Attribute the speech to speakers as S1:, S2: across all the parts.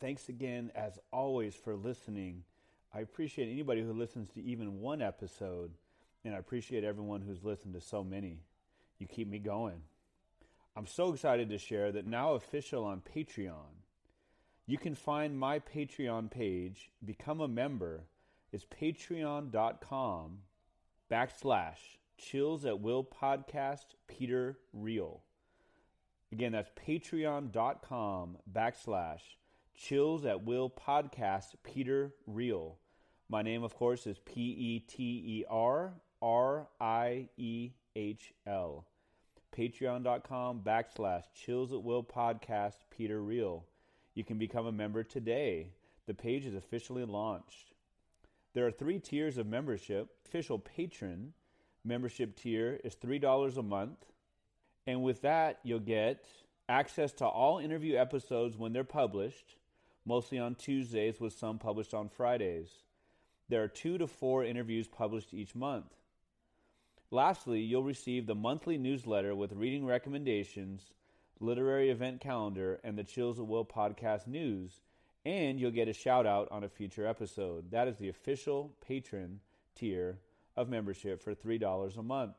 S1: Thanks again, as always, for listening. I appreciate anybody who listens to even one episode, and I appreciate everyone who's listened to so many. You keep me going. I'm so excited to share that now official on Patreon. You can find my Patreon page, become a member. It's patreon.com backslash chills at will podcast Peter Riehl. Again, that's patreon.com backslash chills at will podcast Peter Riehl. My name, of course, is P E T E R R I E H L. Patreon.com backslash chills at will podcast Peter Riehl. You can become a member today. The page is officially launched. There are three tiers of membership. Official patron membership tier is $3 a month. And with that, you'll get access to all interview episodes when they're published, mostly on Tuesdays, with some published on Fridays. There are two to four interviews published each month. Lastly, you'll receive the monthly newsletter with reading recommendations, literary event calendar, and the Chills at Will podcast news, and you'll get a shout out on a future episode. That is the official patron tier of membership for $3 a month.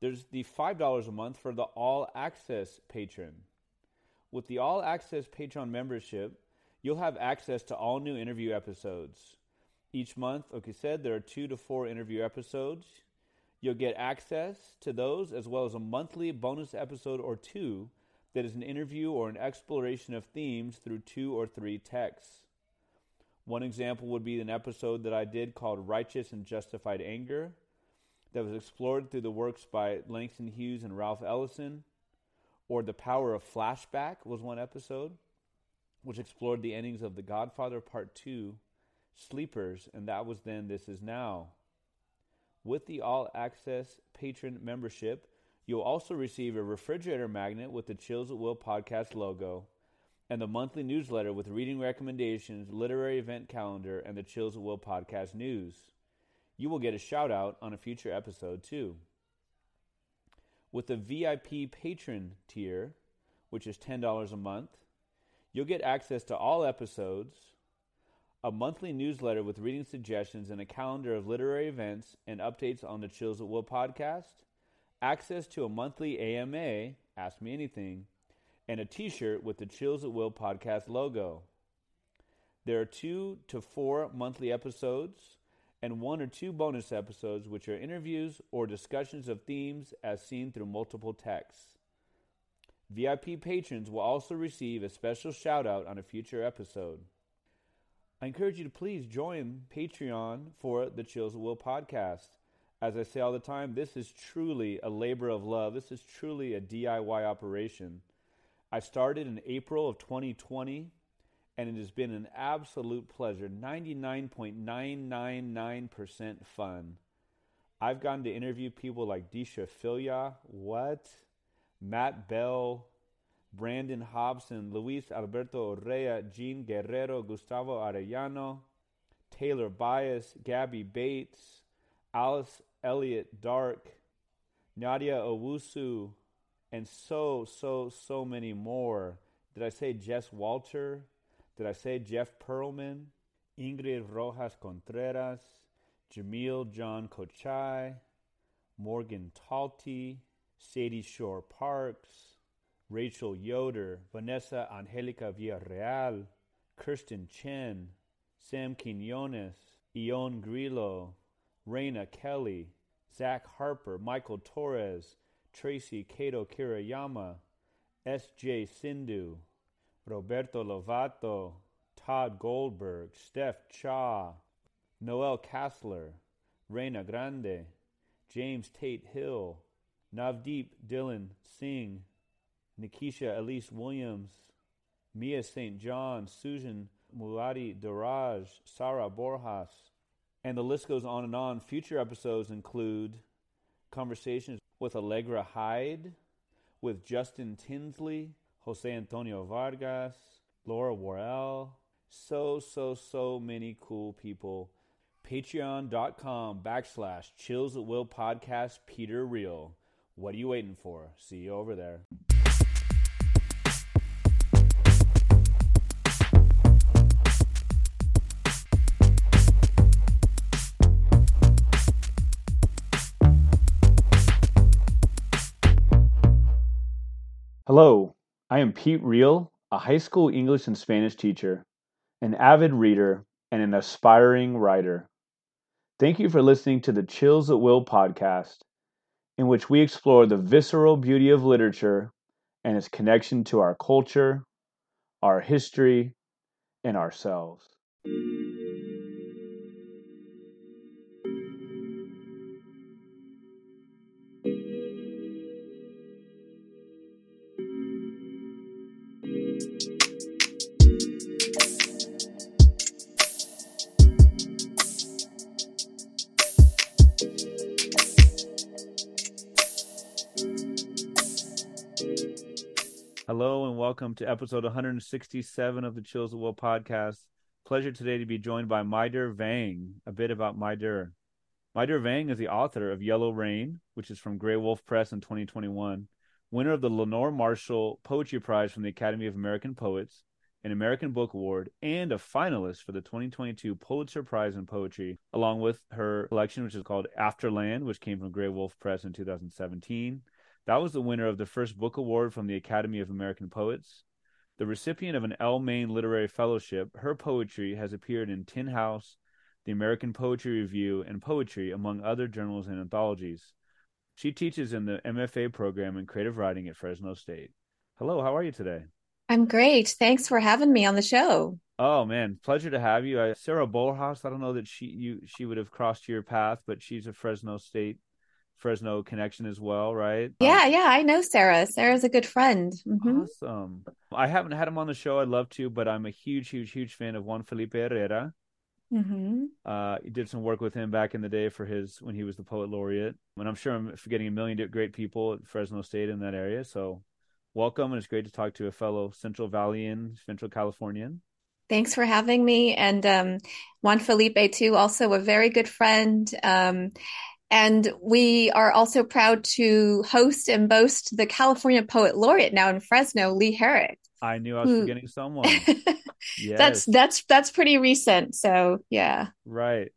S1: There's the $5 a month for the all access patron. With the all access Patreon membership, you'll have access to all new interview episodes. Each month, like I said, there are two to four interview episodes. You'll get access to those as well as a monthly bonus episode or two that is an interview or an exploration of themes through two or three texts. One example would be an episode that I did called Righteous and Justified Anger that was explored through the works by Langston Hughes and Ralph Ellison, or The Power of Flashback was one episode, which explored the endings of The Godfather Part 2, Sleepers, and that was then This Is Now. With the All Access patron membership, you'll also receive a refrigerator magnet with the Chills at Will podcast logo and the monthly newsletter with reading recommendations, literary event calendar, and the Chills at Will podcast news you will get a shout out on a future episode too. With the VIP patron tier, which is $10 a month, you'll get access to all episodes, a monthly newsletter with reading suggestions and a calendar of literary events and updates on the Chills at Will podcast, access to a monthly AMA, Ask Me Anything, and a t shirt with the Chills at Will podcast logo. There are two to four monthly episodes and one or two bonus episodes, which are interviews or discussions of themes as seen through multiple texts. VIP patrons will also receive a special shout out on a future episode. I encourage you to please join Patreon for the Chills at Will podcast. As I say all the time, this is truly a labor of love. This is truly a DIY operation. I started in April of 2020 and it has been an absolute pleasure 99.999% fun. I've gotten to interview people like Disha Filia, what? Matt Bell, Brandon Hobson, Luis Alberto Urrea, Jean Guerrero, Gustavo Arellano, Taylor Byas, Gabby Bates, Alice Elliott Dark, Nadia Owusu, and so, so, so many more. Did I say Jess Walter? Did I say Jeff Pearlman, Ingrid Rojas Contreras, Jamil Jan Kochai, Morgan Talty, Sadie Shore Parks, Rachel Yoder, Vanessa Angelica Villarreal, Kirstin Chen, Sam Quinones, Ioan Grillo, Raina Kelly, Zach Harper, Michael Torres, Tracy Kato Kiriyama, S.J. Sindhu, Roberto Lovato, Tod Goldberg, Steph Cha, Noel Kassler, Reyna Grande, James Tate Hill, Navdeep Dylan Singh, Nikisha Elise Williams, Mia St. John, Susan Muaddi Darraj, Sarah Borjas, and the list goes on and on. Future episodes include conversations with Allegra Hyde, with Justin Tinsley, Jose Antonio Vargas, Laura Warrell, so, so, so many cool people. Patreon.com backslash Chills at Will podcast Peter Riehl. What are you waiting for? See you over there. Hello I am Pete Riehl, a high school English and Spanish teacher, an avid reader, and an aspiring writer. Thank you for listening to the Chills at Will podcast, in which we explore the visceral beauty of literature and its connection to our culture, our history, and ourselves. Welcome to episode 167 of the Chills at Will podcast. Pleasure today to be joined by Mai-Der Vang. A bit about Mai-Der. Mai-Der Vang is the author of Yellow Rain, which is from Graywolf Press in 2021, winner of the Lenore Marshall Poetry Prize from the Academy of American Poets, an American Book Award, and a finalist for the 2022 Pulitzer Prize in Poetry, along with her collection, which is called Afterland, which came from Graywolf Press in 2017 that was the winner of the first book award from the Academy of American Poets. The recipient of an Lannan Literary Fellowship, her poetry has appeared in Tin House, the American Poetry Review, and Poetry, among other journals and anthologies. She teaches in the MFA program in creative writing at Fresno State. Hello, how are you today?
S2: I'm great. Thanks for having me on the show.
S1: Oh man, pleasure to have you. I, Sarah Bolhouse, I don't know that she you she would have crossed your path, but she's a Fresno State Fresno connection as well, right?
S2: Yeah, um, yeah, I know Sarah. Sarah's a good friend.
S1: Mm-hmm. Awesome. I haven't had him on the show. I'd love to, but I'm a huge, huge, huge fan of Juan Felipe Herrera. Mm-hmm. Uh, did some work with him back in the day for his when he was the poet laureate, and I'm sure I'm forgetting a million great people at Fresno State in that area. So, welcome, and it's great to talk to a fellow Central Valleyan, Central Californian.
S2: Thanks for having me, and um, Juan Felipe too, also a very good friend. Um, and we are also proud to host and boast the California Poet Laureate now in Fresno, Lee Herrick.
S1: I knew I was forgetting someone.
S2: yes. That's that's that's pretty recent. So yeah.
S1: Right.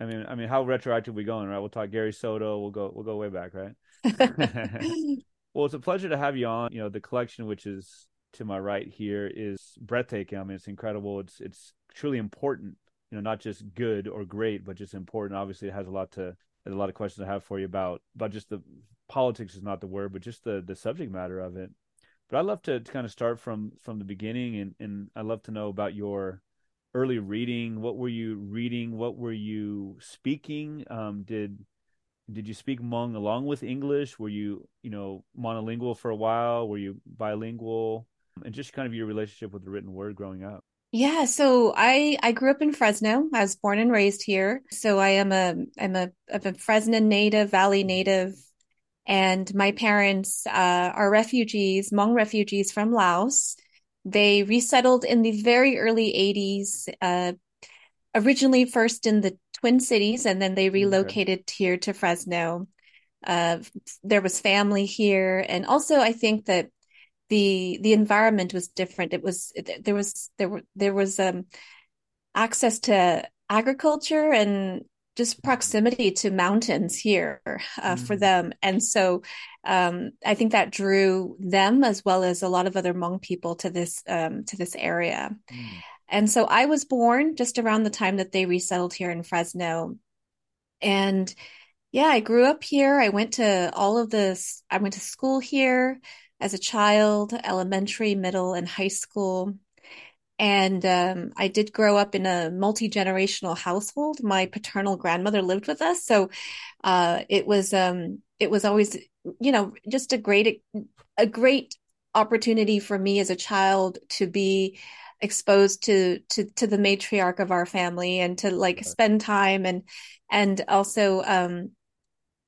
S1: I mean, I mean, how retroactive are we going? Right. We'll talk Gary Soto. We'll go. We'll go way back. Right. well, it's a pleasure to have you on. You know, the collection, which is to my right here, is breathtaking. I mean, it's incredible. It's it's truly important. You know, not just good or great, but just important. Obviously, it has a lot to a lot of questions I have for you about about just the politics is not the word, but just the the subject matter of it. But I'd love to, to kind of start from from the beginning, and and I'd love to know about your early reading. What were you reading? What were you speaking? Um, did did you speak Hmong along with English? Were you you know monolingual for a while? Were you bilingual? And just kind of your relationship with the written word growing up.
S2: Yeah, so I I grew up in Fresno. I was born and raised here. So I am a I'm a, I'm a Fresno native, Valley native, and my parents uh, are refugees, Hmong refugees from Laos. They resettled in the very early 80s, uh, originally first in the Twin Cities, and then they relocated okay. here to Fresno. Uh, there was family here, and also I think that the the environment was different. It was there was there were there was um, access to agriculture and just proximity to mountains here uh, mm. for them, and so um, I think that drew them as well as a lot of other Hmong people to this um, to this area. Mm. And so I was born just around the time that they resettled here in Fresno, and yeah, I grew up here. I went to all of this. I went to school here as a child, elementary, middle, and high school. And um, I did grow up in a multi generational household. My paternal grandmother lived with us, so uh, it was um, it was always you know just a great a great opportunity for me as a child to be exposed to to to the matriarch of our family and to like spend time and and also um,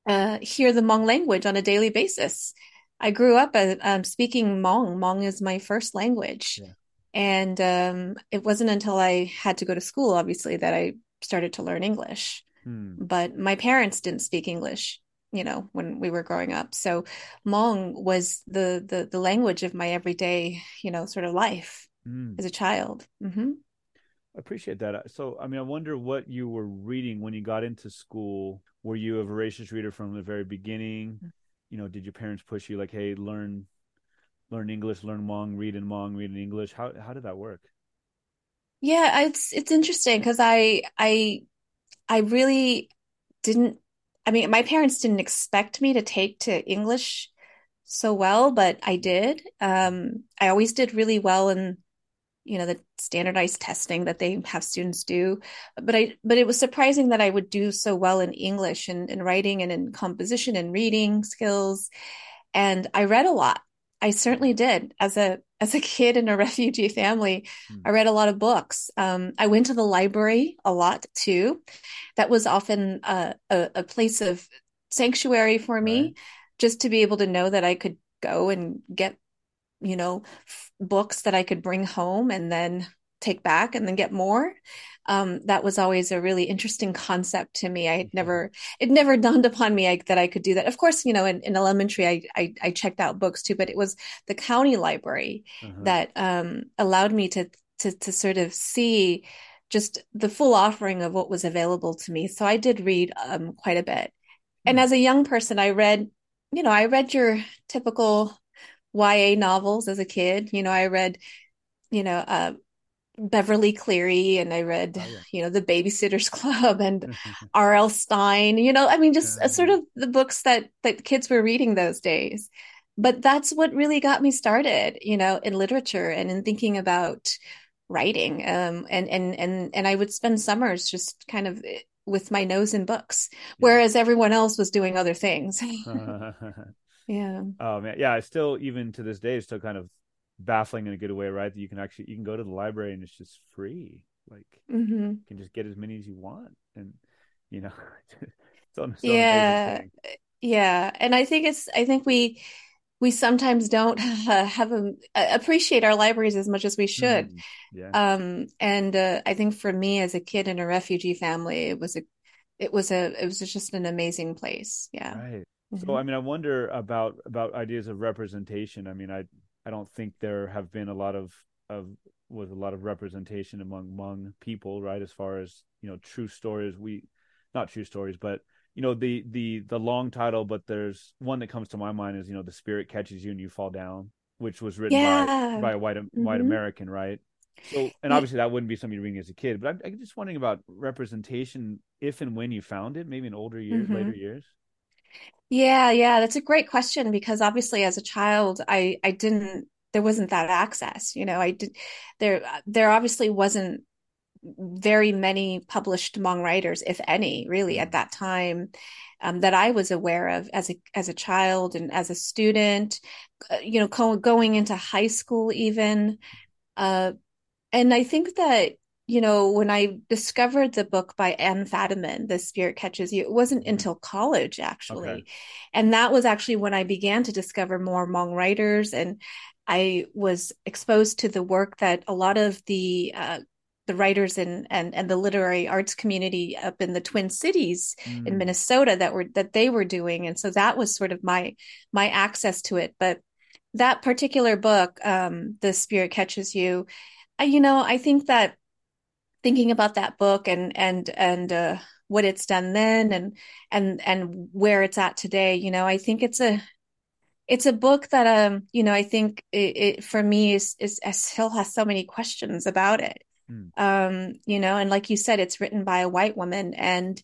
S2: uh, hear the Hmong language on a daily basis. I grew up uh, um, speaking Hmong. Hmong is my first language. Yeah. And um, it wasn't until I had to go to school, obviously, that I started to learn English. Hmm. But my parents didn't speak English, you know, when we were growing up. So Hmong was the the, the language of my everyday, you know, sort of life hmm. as a child. Mm-hmm.
S1: I appreciate that. So, I mean, I wonder what you were reading when you got into school. Were you a voracious reader from the very beginning? You know, did your parents push you like, hey, learn learn English, learn Hmong, read in Hmong, read in English. How how did that work?
S2: Yeah, it's it's interesting because I I I really didn't I mean my parents didn't expect me to take to English so well, but I did. Um, I always did really well in you know the standardized testing that they have students do. But i but it was surprising that i would do so well in english and in writing and in composition and reading skills. And i read a lot. I certainly did. As a as a kid in a refugee family mm. i read a lot of books. Um, i went to the library a lot too. That was often a, a, a place of sanctuary for me right. just to be able to know that i could go and get you know, f- books that I could bring home and then take back and then get more. Um, that was always a really interesting concept to me. I had mm-hmm. never, it never dawned upon me I, that I could do that. Of course, you know, in, in elementary, I, I, I, checked out books too, but it was the county library uh-huh. that um, allowed me to, to, to sort of see just the full offering of what was available to me. So I did read um, quite a bit. And hmm. as a young person, I read, you know, I read your typical YA novels as a kid. You know, I read, you know, uh, Beverly Cleary and I read, oh, yeah. you know, The Babysitter's Club and R.L. Stine, you know, I mean, just uh, sort of the books that, that kids were reading those days. But that's what really got me started, you know, in literature and in thinking about writing. Um, and, and, and, and I would spend summers just kind of eh, with my nose in books, yeah. whereas everyone else was doing other things. Yeah.
S1: Oh man, yeah. I still, even to this day, it's still kind of baffling in a good way, right? That you can actually you can go to the library and it's just free. Like mm-hmm. you can just get as many as you want, and you know,
S2: so, yeah, yeah. And I think it's I think we we sometimes don't uh, have a, appreciate our libraries as much as we should. Mm, yeah. Um, and uh, I think for me as a kid in a refugee family, it was a it was a it was just an amazing place. Yeah.
S1: Right. Mm-hmm. So I mean, I wonder about about ideas of representation. I mean, I I don't think there have been a lot of of was a lot of representation among Hmong people, right? As far as you know, true stories. We not true stories, but you know the the the long title. But there's one that comes to my mind is you know the spirit catches you and you fall down, which was written yeah. by by a white mm-hmm. white American, right? So, and obviously that wouldn't be something you're reading as a kid, but I'm, I'm, just wondering about representation if and when you found it, maybe in older years, mm-hmm. later years.
S2: Yeah, yeah, that's a great question because obviously as a child, I I didn't there wasn't that access, you know. I did there there obviously wasn't very many published Hmong writers, if any, really at that time. Um, that I was aware of as a as a child and as a student, uh, you know, co- going into high school even, uh, and I think that you know, when I discovered the book by Anne Fadiman, The Spirit Catches You, it wasn't mm-hmm. until college actually. Okay. And that was actually when I began to discover more Hmong writers and I was exposed to the work that a lot of the uh, the writers and and and the literary arts community up in the Twin Cities mm. in Minnesota that were that they were doing, and so that was sort of my my access to it. But that particular book, um, "The Spirit Catches You," I, you know, I think that thinking about that book and and and uh, what it's done then and and and where it's at today you know i think it's a it's a book that um you know i think it, it for me is is, still has so many questions about it mm. um you know and like you said it's written by a white woman and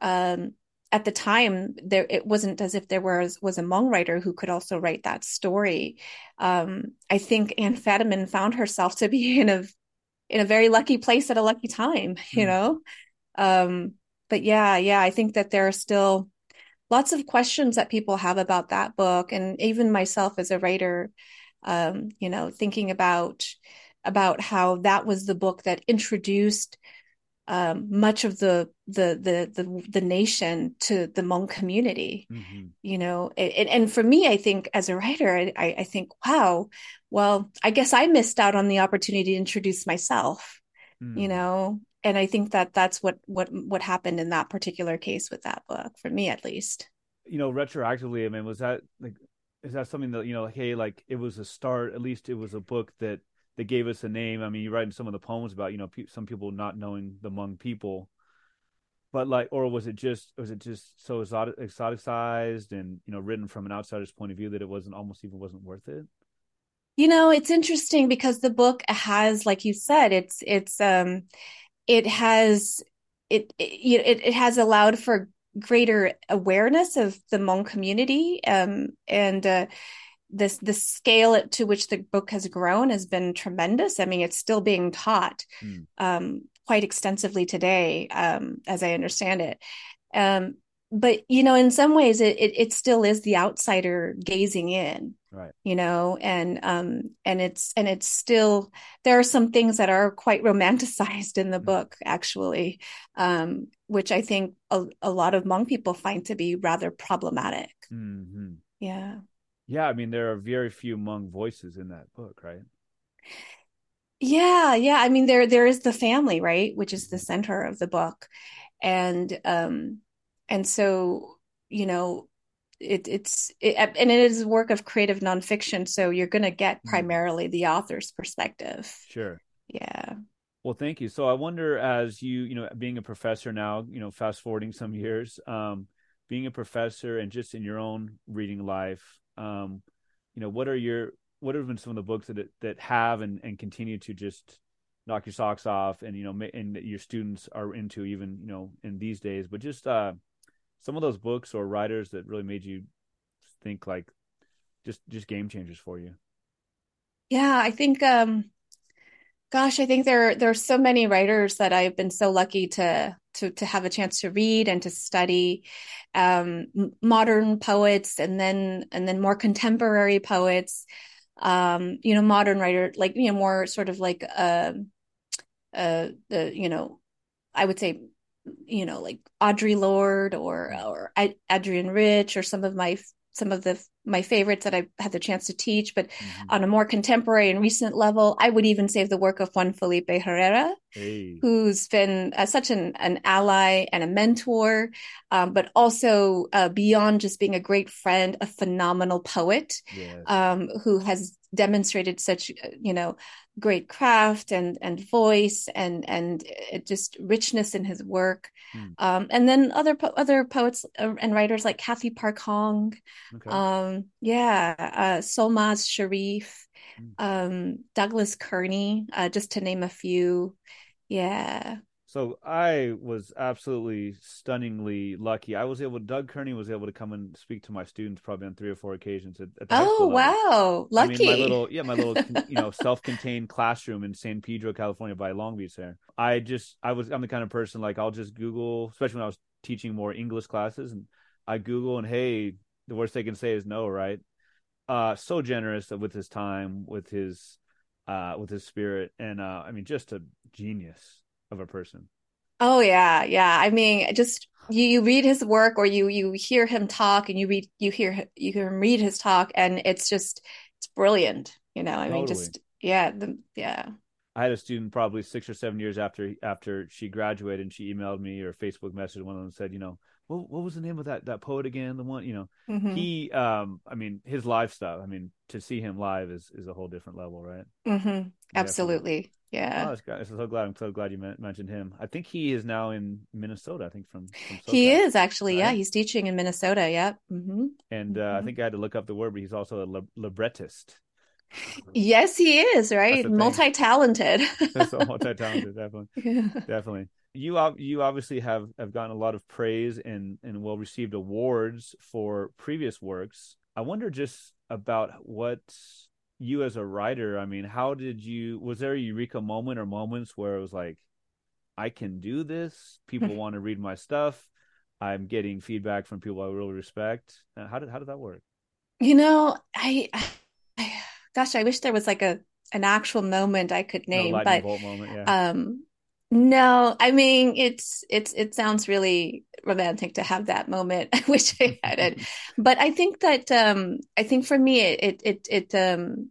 S2: um at the time there it wasn't as if there was was a Hmong writer who could also write that story um i think anne fadiman found herself to be in a in a very lucky place at a lucky time, you mm. know? Um, but yeah, yeah, I think that there are still lots of questions that people have about that book. And even myself as a writer, um, you know, thinking about, about how that was the book that introduced um, much of the, the the the the nation to the Hmong community. Mm-hmm. You know, and, and for me, I think as a writer, I, I think, wow, well, I guess I missed out on the opportunity to introduce myself. Mm. You know, and I think that that's what what what happened in that particular case with that book, for me at least.
S1: You know, retroactively, I mean, was that like is that something that you know, hey, like it was a start? At least it was a book that that gave us a name. I mean, you write in some of the poems about you know pe- some people not knowing the Hmong people, but like, or was it just was it just so exotic, exoticized and you know written from an outsider's point of view that it wasn't almost even wasn't worth it?
S2: You know, it's interesting because the book has, like you said, it's it's um it has it it it, it has allowed for greater awareness of the Hmong community um and uh this the scale to which the book has grown has been tremendous. I mean, it's still being taught mm. um, quite extensively today, um, as I understand it. Um, but you know, in some ways, it, it, it still is the outsider gazing in,
S1: right?
S2: You know, and um, and it's and it's still there are some things that are quite romanticized in the mm. book, actually, um, which I think a, a lot of Hmong people find to be rather problematic.
S1: Mm-hmm.
S2: Yeah.
S1: Yeah, I mean, there are very few Hmong voices in that book, right?
S2: Yeah, yeah. I mean, there there is the family, right, which is the mm-hmm. center of the book, and um, and so you know, it, it's it, and it is a work of creative nonfiction, so you're going to get mm-hmm. primarily the author's perspective.
S1: Sure.
S2: Yeah.
S1: Well, thank you. So I wonder, as you you know, being a professor now, you know, fast forwarding some years, um, being a professor and just in your own reading life, um, you know, what are your what have been some of the books that that have and and continue to just knock your socks off and you know and your students are into even you know in these days but just uh some of those books or writers that really made you think like just just game changers for you?
S2: Yeah i think um gosh i think there there are so many writers that i've been so lucky to to to have a chance to read and to study um, modern poets and then and then more contemporary poets. Um, you know modern writer like you know more sort of like uh, uh the you know i would say you know like audre lorde or or adrienne rich or some of my some of the my favorites that I had the chance to teach, but mm-hmm. on a more contemporary and recent level, I would even say the work of Juan Felipe Herrera,
S1: hey.
S2: who's been uh, such an, an ally and a mentor, um, but also uh, beyond just being a great friend, a phenomenal poet
S1: yes.
S2: um, who has demonstrated such, uh, you know, great craft and and voice and and just richness in his work. Mm. Um, and then other po- other poets uh, and writers like Cathy Park Hong, okay. um, yeah, uh, Solmaz Sharif, mm. um, Douglas Kearney, uh, just to name a few. Yeah.
S1: So I was absolutely stunningly lucky. I was able. Doug Kearney was able to come and speak to my students probably on three or four occasions at, at the
S2: Oh wow, lucky! I
S1: mean, my little yeah, my little you know self-contained classroom in San Pedro, California, by Long Beach. There, I just I was I'm the kind of person like I'll just Google, especially when I was teaching more English classes, and I Google and hey, the worst they can say is no, right? Uh, so generous with his time, with his uh, with his spirit, and uh, I mean, just a genius of a person.
S2: Oh yeah, yeah. I mean, just you you read his work or you you hear him talk and you read you hear you hear him read his talk and it's just it's brilliant. You know, I totally. mean, just yeah, the, yeah.
S1: I had a student probably six or seven years after after she graduated, and she emailed me or Facebook messaged one of them and said, you know, what what was the name of that that poet again? The one, you know, mm-hmm. he, um, I mean, his live stuff. I mean, to see him live is is a whole different level, right?
S2: Mm-hmm. Absolutely. Yeah.
S1: Oh, I'm so glad. I'm so glad you mentioned him. I think he is now in Minnesota. I think from, from
S2: he is actually. Right? Yeah, he's teaching in Minnesota. Yep. Mm-hmm.
S1: And uh, mm-hmm. I think I had to look up the word, but he's also a librettist.
S2: Yes, he is. Right, multi-talented.
S1: so multi-talented, definitely, yeah. definitely. You you obviously have have gotten a lot of praise and and well received awards for previous works. I wonder just about what you as a writer, I mean, how did you was there a eureka moment or moments where it was like, I can do this, people want to read my stuff, I'm getting feedback from people I really respect. Uh, how did how did that work?
S2: You know, I, I gosh, I wish there was like a an actual moment I could name, no but moment, yeah. um no, I mean it's it's it sounds really romantic to have that moment. I wish I had it, but I think that um, I think for me it it it um,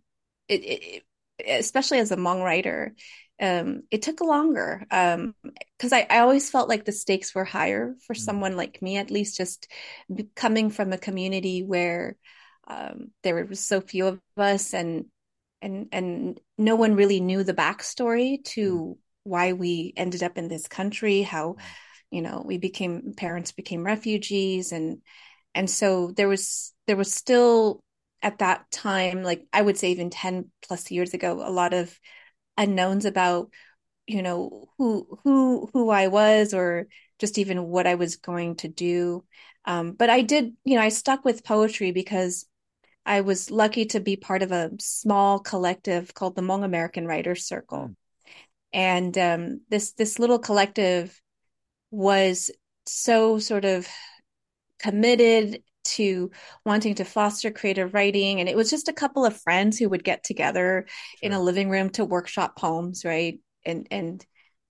S2: it, it especially as a Hmong writer, um, it took longer because um, I, I always felt like the stakes were higher for mm-hmm. someone like me, at least just coming from a community where um, there were so few of us and and and no one really knew the backstory to mm-hmm why we ended up in this country, how you know we became parents became refugees, and and so there was there was still at that time, like I would say even 10 plus years ago, a lot of unknowns about, you know, who who who I was or just even what I was going to do. Um, but I did, you know, I stuck with poetry because I was lucky to be part of a small collective called the Hmong American Writers Circle. And um, this this little collective was so sort of committed to wanting to foster creative writing and it was just a couple of friends who would get together sure. in a living room to workshop poems right and and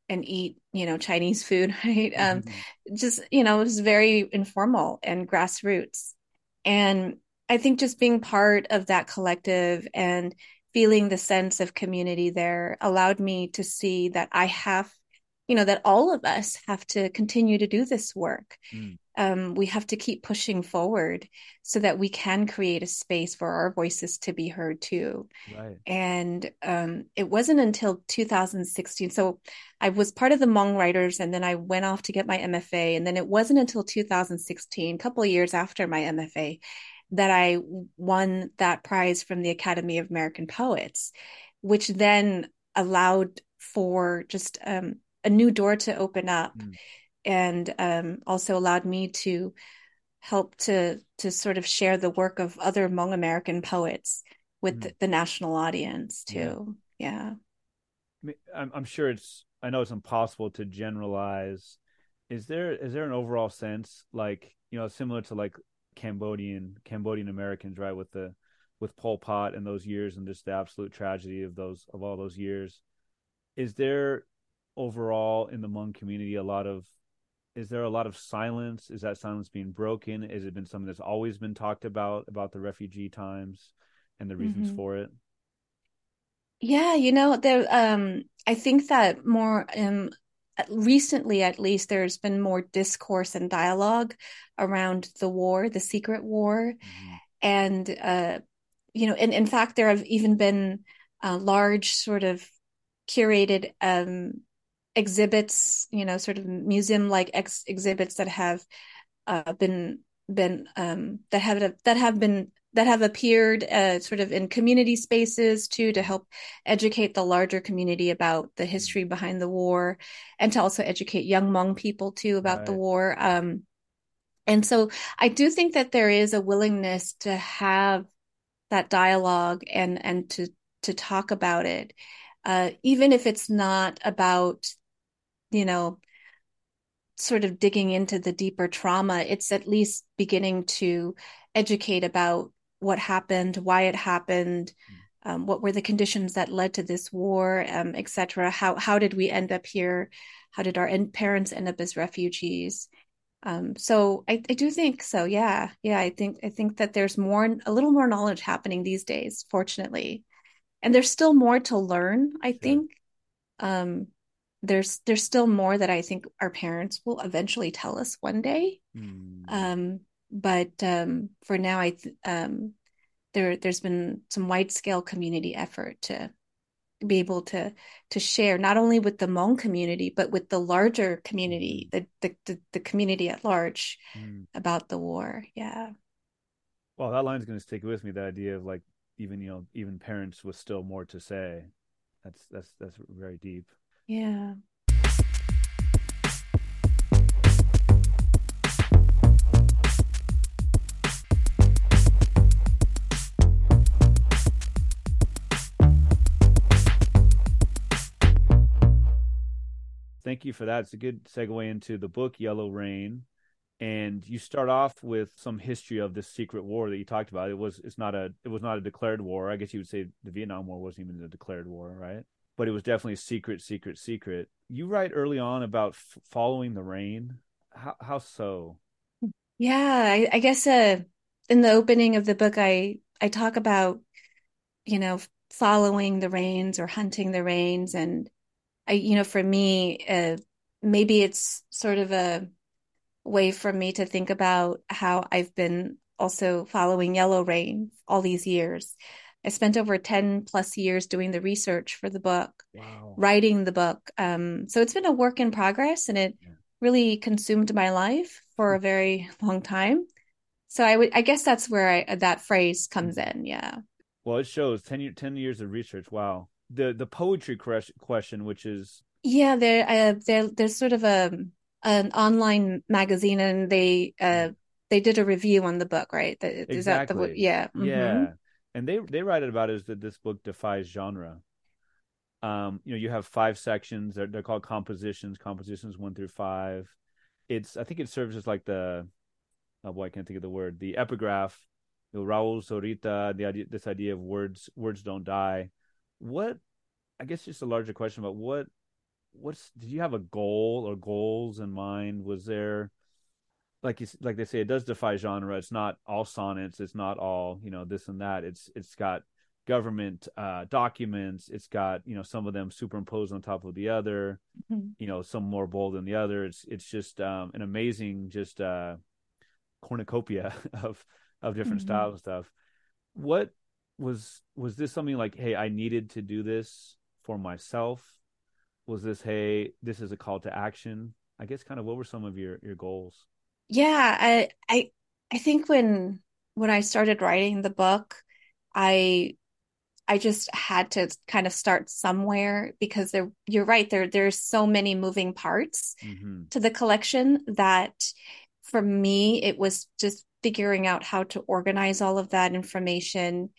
S2: and eat you know chinese food right um, mm-hmm. um just you know it was very informal and grassroots and i think just being part of that collective and feeling the sense of community there allowed me to see that i have you know that all of us have to continue to do this work mm. um, we have to keep pushing forward so that we can create a space for our voices to be heard too right. and um, it wasn't until 2016 so i was part of the Hmong writers and then i went off to get my mfa and then it wasn't until 2016 a couple of years after my mfa that i won that prize from the academy of american poets which then allowed for just um, a new door to open up mm. and um, also allowed me to help to to sort of share the work of other Hmong American poets with mm. the, the, national audience too. Yeah.
S1: yeah. I'm, I'm sure it's I know it's impossible to generalize. Is there is there an overall sense like you know similar to like Cambodian Cambodian Americans right with the with Pol Pot and those years and just the absolute tragedy of those of all those years. Is there overall in the Hmong community a lot of is there a lot of silence? Is that silence being broken? Has it been something that's always been talked about about the refugee times and the reasons mm-hmm. for it?
S2: Yeah, you know, there um I think that more um recently at least there's been more discourse and dialogue around the war, the secret war. Mm-hmm. And uh you know, and in fact there have even been uh, large sort of curated um exhibits, you know, sort of museum like ex- exhibits that have uh, been been um, that have that have been that have appeared uh, sort of in community spaces too to help educate the larger community about the history behind the war and to also educate young Hmong people too about right. the war. Um, and so I do think that there is a willingness to have that dialogue and and to to talk about it, uh, even if it's not about you know, sort of digging into the deeper trauma, it's at least beginning to educate about what happened, why it happened, hmm. um, what were the conditions that led to this war, um, etc. How how did we end up here? How did our parents end up as refugees? Um, so I, I do think so. Yeah, yeah. I think I think that there's more, a little more knowledge happening these days, fortunately, and there's still more to learn. I sure. think. Um, there's there's still more that I think our parents will eventually tell us one day. Mm. Um, but um, for now, I th- um, there there's been some wide scale community effort to be able to to share not only with the Hmong community but with the larger community, mm. the the the, the community at large mm. about the war. Yeah.
S1: Well, that line's going to stick with me. The idea of like even you know even parents with still more to say. That's that's that's very deep.
S2: Yeah.
S1: Thank you for that. It's a good segue into the book Yellow Rain. And you start off with some history of this secret war that you talked about. It was it's not a it was not a declared war. I guess you would say the Vietnam War wasn't even a declared war, right? But it was definitely secret, secret, secret. You write early on about f- following the rain. How how so?
S2: Yeah, I, I guess uh, in the opening of the book, I I talk about you know following the rains or hunting the rains, and I you know for me uh, maybe it's sort of a way for me to think about how I've been also following yellow rain all these years I spent over 10 plus years doing the research for the book, wow. writing the book. Um, so it's been a work in progress and it yeah. really consumed my life for a very long time. So I would, I guess that's where I, that phrase comes in. Yeah.
S1: Well, it shows 10, year, 10 years of research. Wow. The the poetry question, which is
S2: yeah, they're uh, they're there's sort of a an online magazine, and they uh they did a review on the book, right? Is
S1: exactly.
S2: that the yeah
S1: mm-hmm. yeah? And they they write it about is that this book defies genre. Um, you know, you have five sections. They're they're called compositions. Compositions one through five. It's I think it serves as like the oh boy, I can't think of the word. The epigraph. You know, Raul Zurita, the idea, this idea of words, words don't die. What, I guess, just a larger question about what, what's, did you have a goal or goals in mind? Was there, like you, like they say, it does defy genre. It's not all sonnets. It's not all you know this and that. It's it's got government uh, documents. It's got you know some of them superimposed on top of the other. Mm-hmm. You know some more bold than the other. It's it's just um, an amazing just uh, cornucopia of of different mm-hmm. styles and stuff. What was was this something like, hey, I needed to do this for myself? Was this, hey, this is a call to action? I guess kind of what were some of your your goals?
S2: Yeah, I I I think when when I started writing the book, I I just had to kind of start somewhere because there you're right there there's so many moving parts mm-hmm. to the collection that for me, it was just figuring out how to organize all of that information.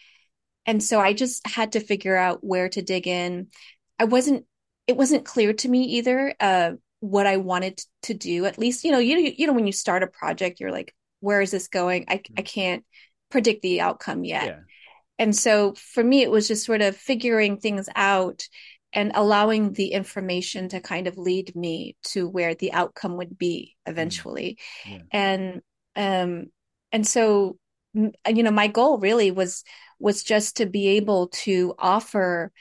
S2: And so I just had to figure out where to dig in. I wasn't, it wasn't clear to me either, uh, what I wanted to do. At least, you know, you, you know, when you start a project, you're like, where is this going? I, I can't predict the outcome yet. Yeah. And so for me, it was just sort of figuring things out and allowing the information to kind of lead me to where the outcome would be eventually mm. yeah. and um and so you know my goal really was was just to be able to offer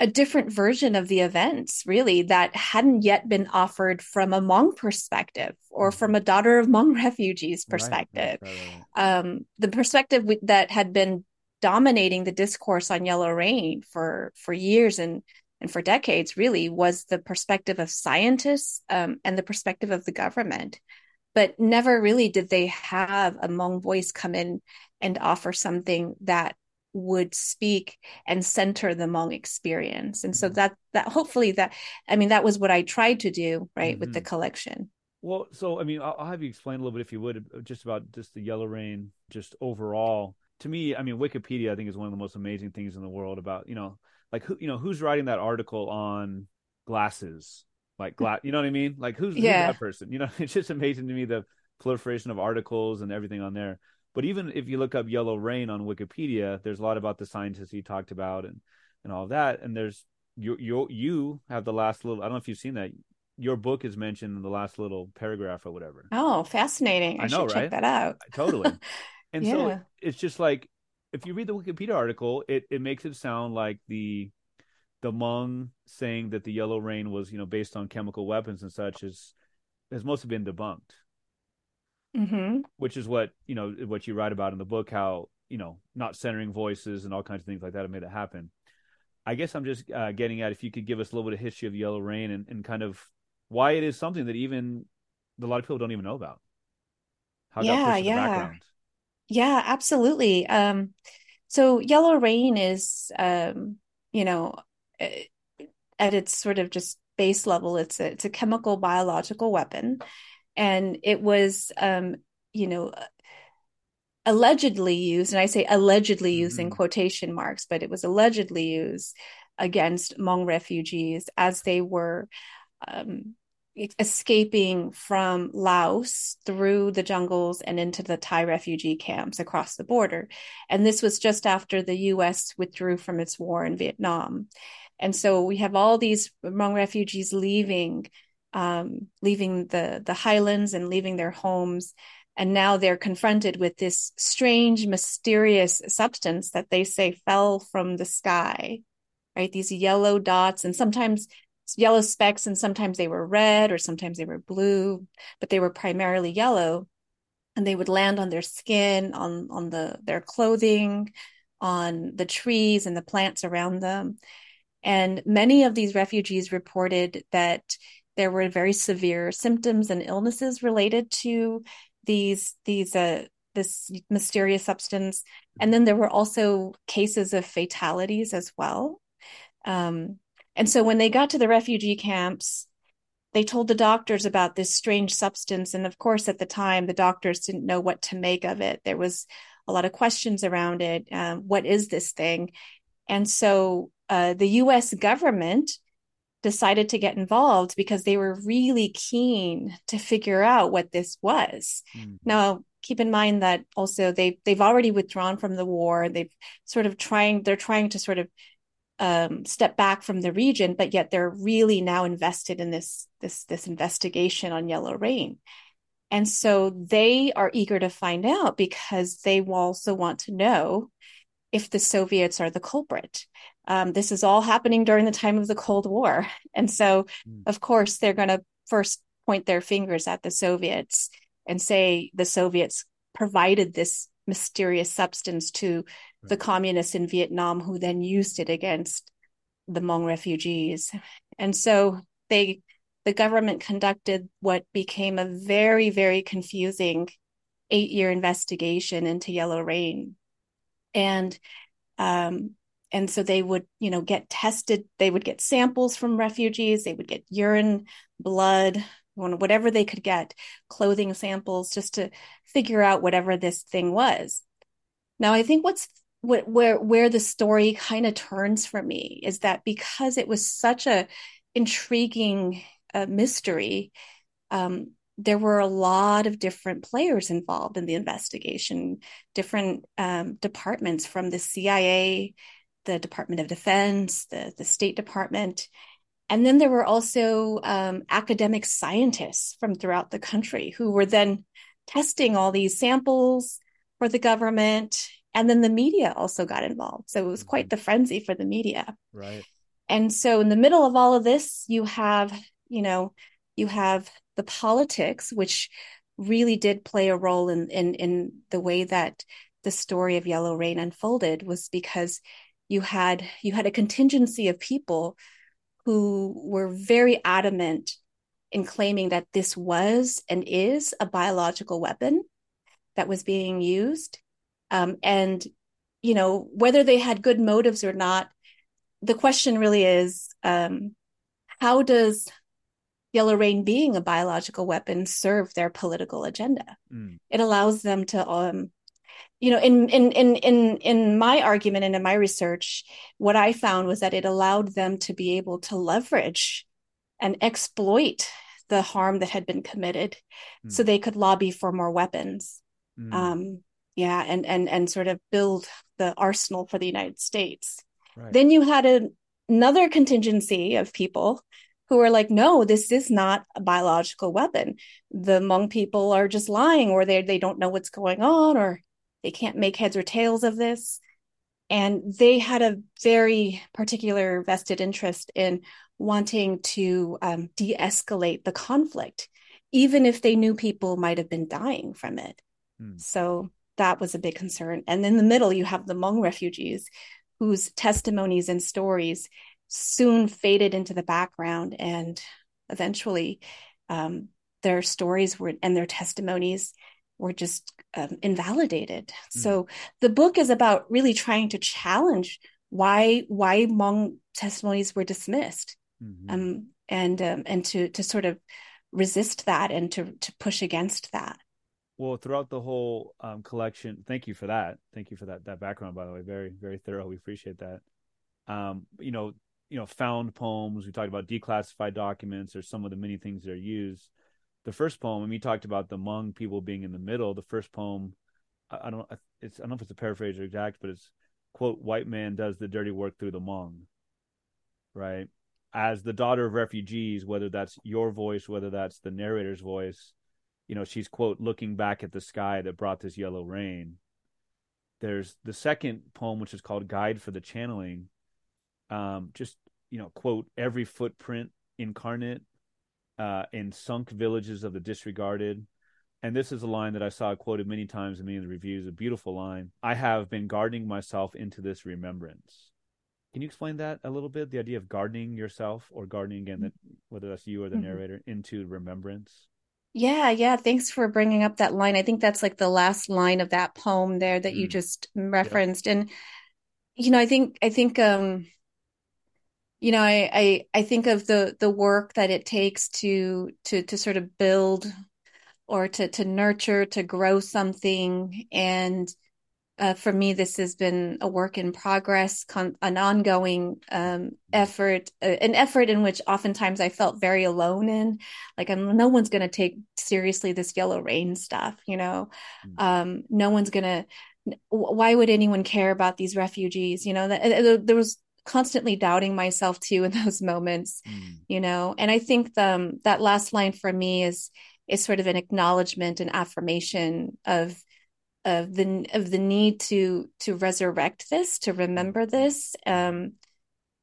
S2: a different version of the events really that hadn't yet been offered from a Hmong perspective or from a daughter of Hmong refugees perspective. right, right, right, um, the perspective that had been dominating the discourse on yellow rain for for years and and for decades really was the perspective of scientists um, and the perspective of the government. But never really did they have a Hmong voice come in and offer something that would speak and center the Hmong experience and so mm-hmm. that that hopefully that i mean that was what i tried to do right mm-hmm. with the mm-hmm. collection
S1: well so i mean I'll, I'll have you explain a little bit if you would just about just the yellow rain just overall to me, I mean, Wikipedia, I think is one of the most amazing things in the world about, you know, like who, you know, who's writing that article on glasses, like glass, you know what I mean? Like who's, yeah. who's that person? You know, it's just amazing to me the proliferation of articles and everything on there. But even if you look up yellow rain on Wikipedia, there's a lot about the scientists you talked about and, and all of that. And there's you, you, you have the last little, I don't know if you've seen that. Your book is mentioned in the last little paragraph or whatever.
S2: Oh, fascinating. I, I know, right? check that out.
S1: Totally. And yeah. so it's just like if you read the Wikipedia article, it, it makes it sound like the the Hmong saying that the yellow rain was, you know, based on chemical weapons and such is has mostly been debunked.
S2: Mm-hmm.
S1: Which is what, you know, what you write about in the book, how, you know, not centering voices and all kinds of things like that have made it happen. I guess I'm just uh, getting at if you could give us a little bit of history of yellow rain and, and kind of why it is something that even a lot of people don't even know about.
S2: How yeah, yeah. Yeah, absolutely. Um, so yellow rain is, um, you know, eh, at its sort of just base level, it's a, it's a chemical biological weapon, and it was, um, you know, allegedly used, and I say allegedly used mm-hmm. in quotation marks, but it was allegedly used against Hmong refugees as they were um, escaping from Laos through the jungles and into the Thai refugee camps across the border. And this was just after the US withdrew from its war in Vietnam. And so we have all these Hmong refugees leaving, um, leaving the, the highlands and leaving their homes. And now they're confronted with this strange, mysterious substance that they say fell from the sky, right? These yellow dots, and sometimes yellow specks and sometimes they were red or sometimes they were blue but they were primarily yellow and they would land on their skin on on the their clothing on the trees and the plants around them and many of these refugees reported that there were very severe symptoms and illnesses related to these these uh, this mysterious substance. And then there were also cases of fatalities as well. Um, and so when they got to the refugee camps, they told the doctors about this strange substance. And of course, at the time, the doctors didn't know what to make of it. There was a lot of questions around it. Um, what is this thing? And so uh, the US government decided to get involved because they were really keen to figure out what this was. Mm-hmm. Now, keep in mind that also they they've already withdrawn from the war. They've sort of trying they're trying to sort of um, step back from the region, but yet they're really now invested in this this this investigation on yellow rain. And so they are eager to find out because they also want to know if the Soviets are the culprit. Um, this is all happening during the time of the Cold War. And so, mm. of course, they're going to first point their fingers at the Soviets and say the Soviets provided this mysterious substance to right. the communists in Vietnam, who then used it against the Hmong refugees. And so they, the government conducted what became a very, very confusing eight year investigation into Yellow Rain. And um, and so they would you know get tested. They would get samples from refugees. They would get urine blood whatever they could get clothing samples just to figure out whatever this thing was. Now i think what's what, where where the story kind of turns for me is that because it was such a intriguing uh, mystery um, there were a lot of different players involved in the investigation different um, departments from the cia the Department of Defense, the, the State Department. And then there were also um, academic scientists from throughout the country who were then testing all these samples for the government. And then the media also got involved. So it was quite mm-hmm. the frenzy for the media.
S1: Right.
S2: And so in the middle of all of this, you have, you know, you have the politics, which really did play a role in in in the way that the story of Yellow Rain unfolded was because you had you had a contingency of people who were very adamant in claiming that this was and is a biological weapon that was being used. Um, and you know whether they had good motives or not the question really is um, how does yellow rain being a biological weapon serve their political agenda mm. it allows them to um, you know in in in in in my argument and in my research what i found was that it allowed them to be able to leverage and exploit the harm that had been committed mm. so they could lobby for more weapons mm. um yeah and and and sort of build the arsenal for the united states right. then you had a, another contingency of people who are like, no, this is not a biological weapon. The Hmong people are just lying, or they they don't know what's going on, or they can't make heads or tails of this. And they had a very particular vested interest in wanting to um, de escalate the conflict, even if they knew people might have been dying from it. Hmm. So that was a big concern. And in the middle, you have the Hmong refugees whose testimonies and stories soon faded into the background and eventually um, their stories were and their testimonies were just um, invalidated. Mm. So the book is about really trying to challenge why why Hmong testimonies were dismissed, mm-hmm. um, and um, and to to sort of resist that and to to push against that.
S1: Well, throughout the whole um, collection, thank you for that. Thank you for that that background, by the way. Very very thorough. We appreciate that. Um, you know, you know, found poems. We talked about declassified documents, or some of the many things that are used the first poem, and we talked about the Hmong people being in the middle. The first poem, I, I don't, it's I don't know if it's a paraphrase or exact, but it's quote, "White man does the dirty work through the Hmong." Right, as the daughter of refugees, whether that's your voice, whether that's the narrator's voice, you know, she's quote looking back at the sky that brought this yellow rain. There's the second poem, which is called "Guide for the Channeling." Um, just you know, quote every footprint incarnate uh, in sunk villages of the disregarded. And this is a line that I saw quoted many times in many of the reviews, a beautiful line. I have been gardening myself into this remembrance. Can you explain that a little bit? The idea of gardening yourself or gardening again, that whether that's you or the mm-hmm. narrator, into remembrance?
S2: Yeah, yeah. Thanks for bringing up that line. I think that's like the last line of that poem there that you
S1: Mm.
S2: just
S1: Yep.
S2: referenced. And you know, I think I think um you know, I I I think of the the work that it takes to to to sort of build or to to nurture, to grow something. And uh, for me, this has been a work in progress, con an ongoing um, effort, uh, an effort in which oftentimes I felt very alone in. Like, I'm, no one's going to take seriously this yellow rain stuff, you know.
S1: Mm.
S2: Um, no one's going to. Why would anyone care about these refugees? You know, that, there was constantly doubting myself too in those moments,
S1: Mm.
S2: you know. And I think the, um, that last line for me is is sort of an acknowledgement and affirmation of of the of the need to to resurrect this, to remember this,
S1: Mm.
S2: um,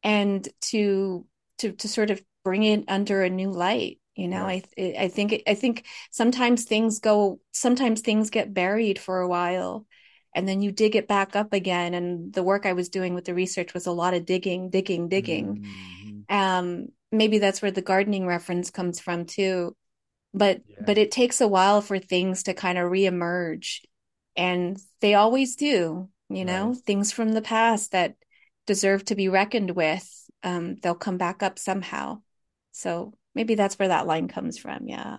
S2: and to to to sort of bring it under a new light. You know. I I think I think sometimes things go, sometimes things get buried for a while, and then you dig it back up again. And the work I was doing with the research was a lot of digging, digging, digging.
S1: Mhm.
S2: Um, maybe that's where the gardening reference comes from too but
S1: Yeah.
S2: but it takes a while for things to kind of reemerge and they always do you
S1: Right.
S2: know things from the past that deserve to be reckoned with um they'll come back up somehow so maybe that's where that line comes from yeah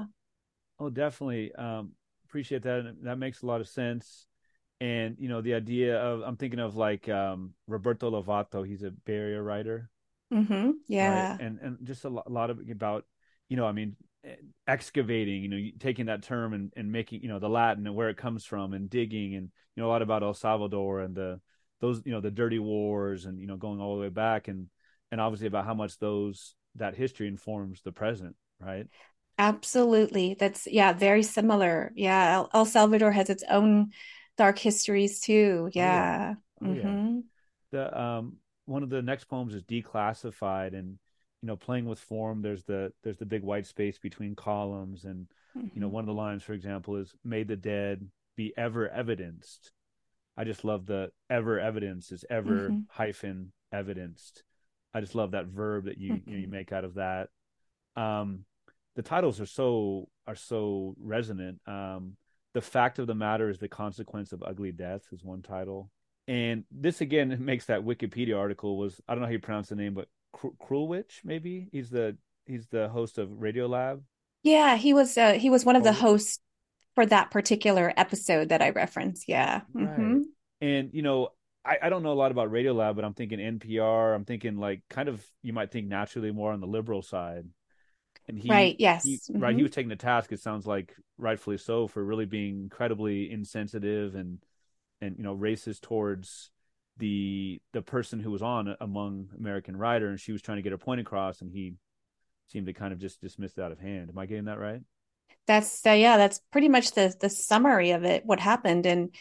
S1: Oh, definitely. Um, appreciate that. And that makes a lot of sense. And you know, the idea of I'm thinking of like um, Roberto Lovato. He's a Bay Area writer,
S2: mm-hmm
S1: right?
S2: yeah
S1: And and just a lot, a lot of about you know, I mean, eh, excavating. You know, taking that term and and making you know the Latin and where it comes from, and digging, and you know a lot about El Salvador and the those you know the dirty wars, and you know going all the way back, and and obviously about how much those that history informs the present, right?
S2: absolutely that's yeah very similar yeah El, El Salvador has its own dark histories too
S1: Oh yeah, oh yeah.
S2: mm-hmm.
S1: The um one of the next poems is declassified and you know playing with form there's the there's the big white space between columns and you know
S2: mm-hmm.
S1: one of the lines for example is may the dead be ever evidenced. I just love the ever evidence is ever
S2: mm-hmm.
S1: hyphen evidenced. I just love that verb that you you know you
S2: mm-hmm.
S1: make out of that. Um the titles are so are so resonant. Um the fact of the matter is the consequence of ugly death is one title and this again makes that Wikipedia article was I don't know how you pronounce the name, but Krulwich maybe he's the he's the host of Radiolab.
S2: Yeah, he was uh, he was one of the hosts for that particular episode that I referenced. Yeah.
S1: right?
S2: hmm
S1: And you know I, I don't know a lot about Radiolab, but I'm thinking NPR. I'm thinking like kind of you might think naturally more on the liberal side. And he
S2: Right.
S1: he
S2: Yes.
S1: right he was taking the task. It sounds like rightfully so for really being incredibly insensitive and and you know racist towards the the person who was on a Hmong American Rider, and she was trying to get her point across, and he seemed to kind of just dismiss it out of hand. Am I getting that right?
S2: That's uh, yeah. That's pretty much the the summary of it. What happened and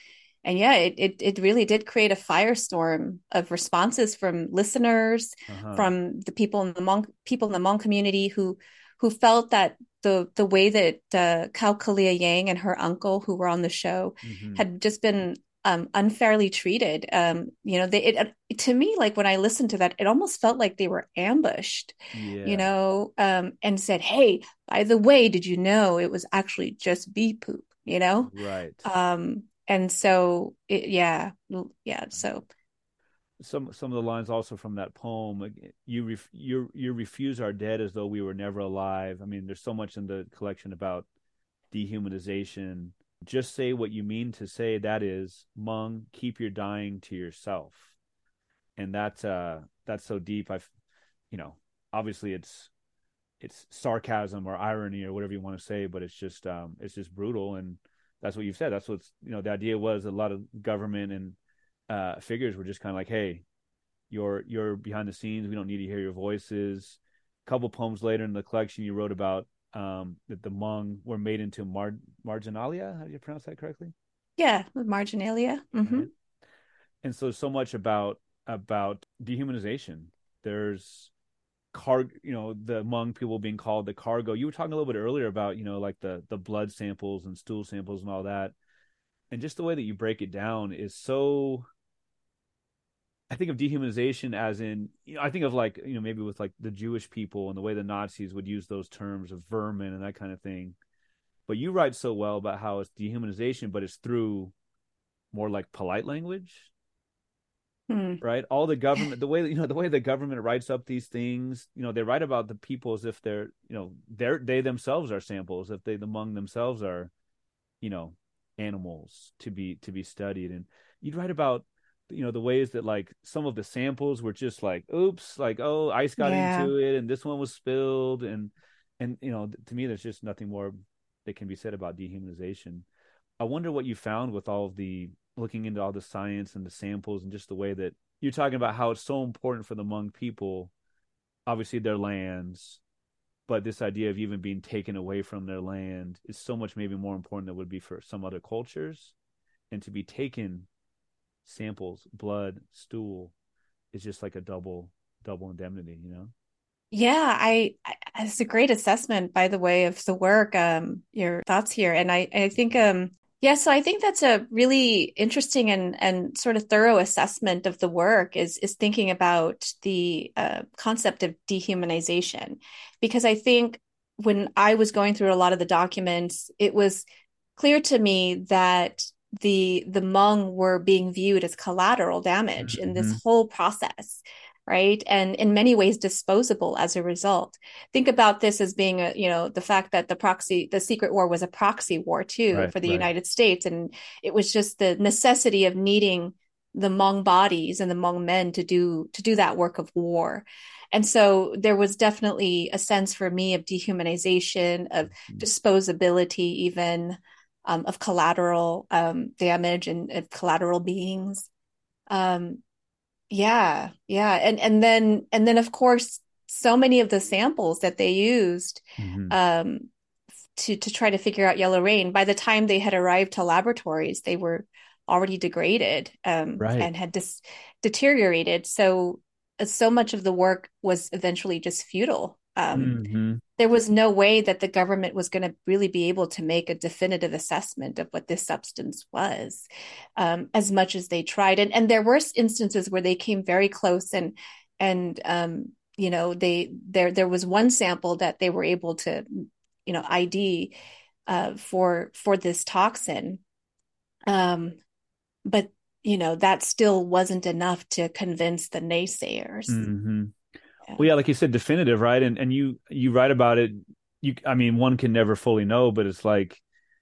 S2: and yeah, it it it really did create a firestorm of responses from listeners,
S1: Uh huh.
S2: from the people in the Hmong people in the Hmong community who who felt that the the way that uh, Kao Kalia Yang and her uncle who were on the show
S1: Mm-hmm.
S2: had just been um, unfairly treated. Um, you know, they it to me like when I listened to that, it almost felt like they were ambushed. You know, um, and said, "Hey, by the way, did you know it was actually just bee poop?" You know,
S1: Right.
S2: um, and so it, yeah, yeah. So
S1: Some some of the lines also from that poem. You ref, you you refuse our dead as though we were never alive. I mean, there's so much in the collection about dehumanization. Just say what you mean to say. That is, Hmong keep your dying to yourself. And that's uh that's so deep. I've you know, obviously it's it's sarcasm or irony or whatever you want to say, but it's just um it's just brutal and that's what you've said. That's what's you know, the idea was a lot of government and uh figures were just kind of like, hey, you're you're behind the scenes, we don't need to hear your voices. A couple poems later in the collection you wrote about um that the Hmong were made into mar- marginalia. How do you pronounce that correctly?
S2: yeah, marginalia. hmm
S1: Right. And so so much about about dehumanization. There's car you know the Hmong people being called the cargo you were talking a little bit earlier about you know like the the blood samples and stool samples and all that and just the way that you break it down is so i think of dehumanization as in you know i think of like you know maybe with like the jewish people and the way the nazis would use those terms of vermin and that kind of thing but you write so well about how it's dehumanization, but it's through more like polite language. Hmm. Right. All the government, the way, you know, the way the government writes up these things, you know, they write about the people as if they're, you know, they're, they themselves are samples, if the Hmong themselves are, you know, animals to be, to be studied. And you'd write about, you know, the ways that like some of the samples were just like, oops, like, oh, ice got yeah. into it and this one was spilled. And, and, you know, to me, there's just nothing more that can be said about dehumanization. I wonder what you found with all of the looking into all the science and the samples and just the way that you're talking about how it's so important for the Hmong people, obviously their lands, but this idea of even being taken away from their land is so much maybe more important than would be for some other cultures. And to be taken samples, blood, stool, is just like a double double indemnity, you know?
S2: Yeah, I, I it's a great assessment, by the way, of the work. Um, your thoughts here, and I, I think, um, yeah, so I think that's a really interesting and and sort of thorough assessment of the work is is thinking about the uh, concept of dehumanization, because I think when I was going through a lot of the documents, it was clear to me that the the Hmong were being viewed as collateral damage mm-hmm. in this mm-hmm. whole process right and in many ways disposable as a result think about this as being a you know the fact that the proxy the secret war was a proxy war too right, for the right. united states and it was just the necessity of needing the Hmong bodies and the Hmong men to do to do that work of war and so there was definitely a sense for me of dehumanization of mm-hmm. disposability even um, of collateral um, damage and of collateral beings um, yeah, yeah. And and then and then of course so many of the samples that they used mm-hmm. um to to try to figure out yellow rain by the time they had arrived to laboratories they were already degraded um right. and had dis- deteriorated so uh, so much of the work was eventually just futile um, mm-hmm. There was no way that the government was going to really be able to make a definitive assessment of what this substance was, um, as much as they tried. And and there were instances where they came very close, and and um, you know they there there was one sample that they were able to you know ID uh, for for this toxin, um, but you know that still wasn't enough to convince the naysayers.
S1: Mm-hmm. Well, yeah, like you said, definitive, right? And and you you write about it. You, I mean, one can never fully know, but it's like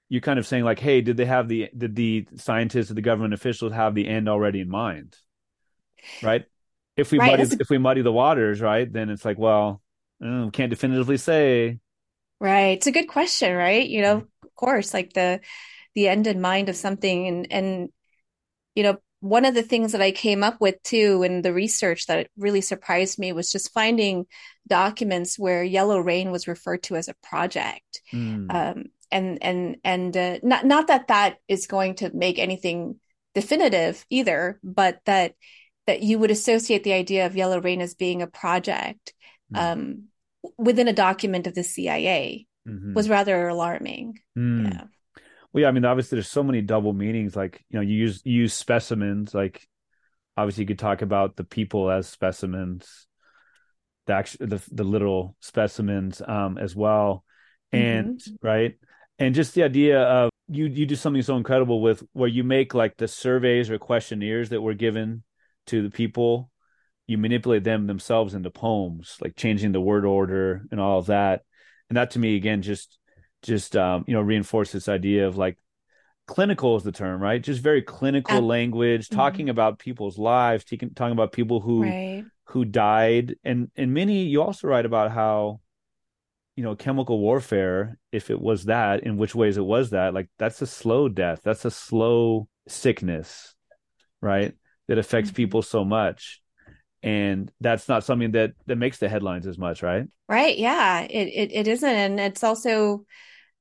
S1: you're kind of saying, like, hey, did they have the did the scientists or the government officials have the end already in mind, right? If we right, muddy if we muddy the waters, right, then it's like, well, know, can't definitively say.
S2: Right, it's a good question, right? You know, mm-hmm. of course, like the the end in mind of something, and and you know, one of the things that I came up with too in the research that really surprised me was just finding documents where Yellow Rain was referred to as a project. Mm. Um, and and and uh, not not that that is going to make anything definitive either, but that that you would associate the idea of Yellow Rain as being a project mm. um, within a document of the CIA mm-hmm. was rather alarming. Mm. Yeah.
S1: Well, yeah, I mean, obviously, there's so many double meanings. Like, you know, you use you use specimens. Like, obviously, you could talk about the people as specimens, the actual the the literal specimens um, as well, and mm-hmm. right, and just the idea of you you do something so incredible with where you make like the surveys or questionnaires that were given to the people, you manipulate them themselves into poems, like changing the word order and all of that, and that to me again just just um, you know reinforce this idea of like clinical is the term right just very clinical language mm-hmm. talking about people's lives talking, talking about people who right. who died and and many you also write about how you know chemical warfare if it was that in which ways it was that like that's a slow death that's a slow sickness right that affects mm-hmm. people so much and that's not something that that makes the headlines as much right
S2: right yeah it it, it isn't and it's also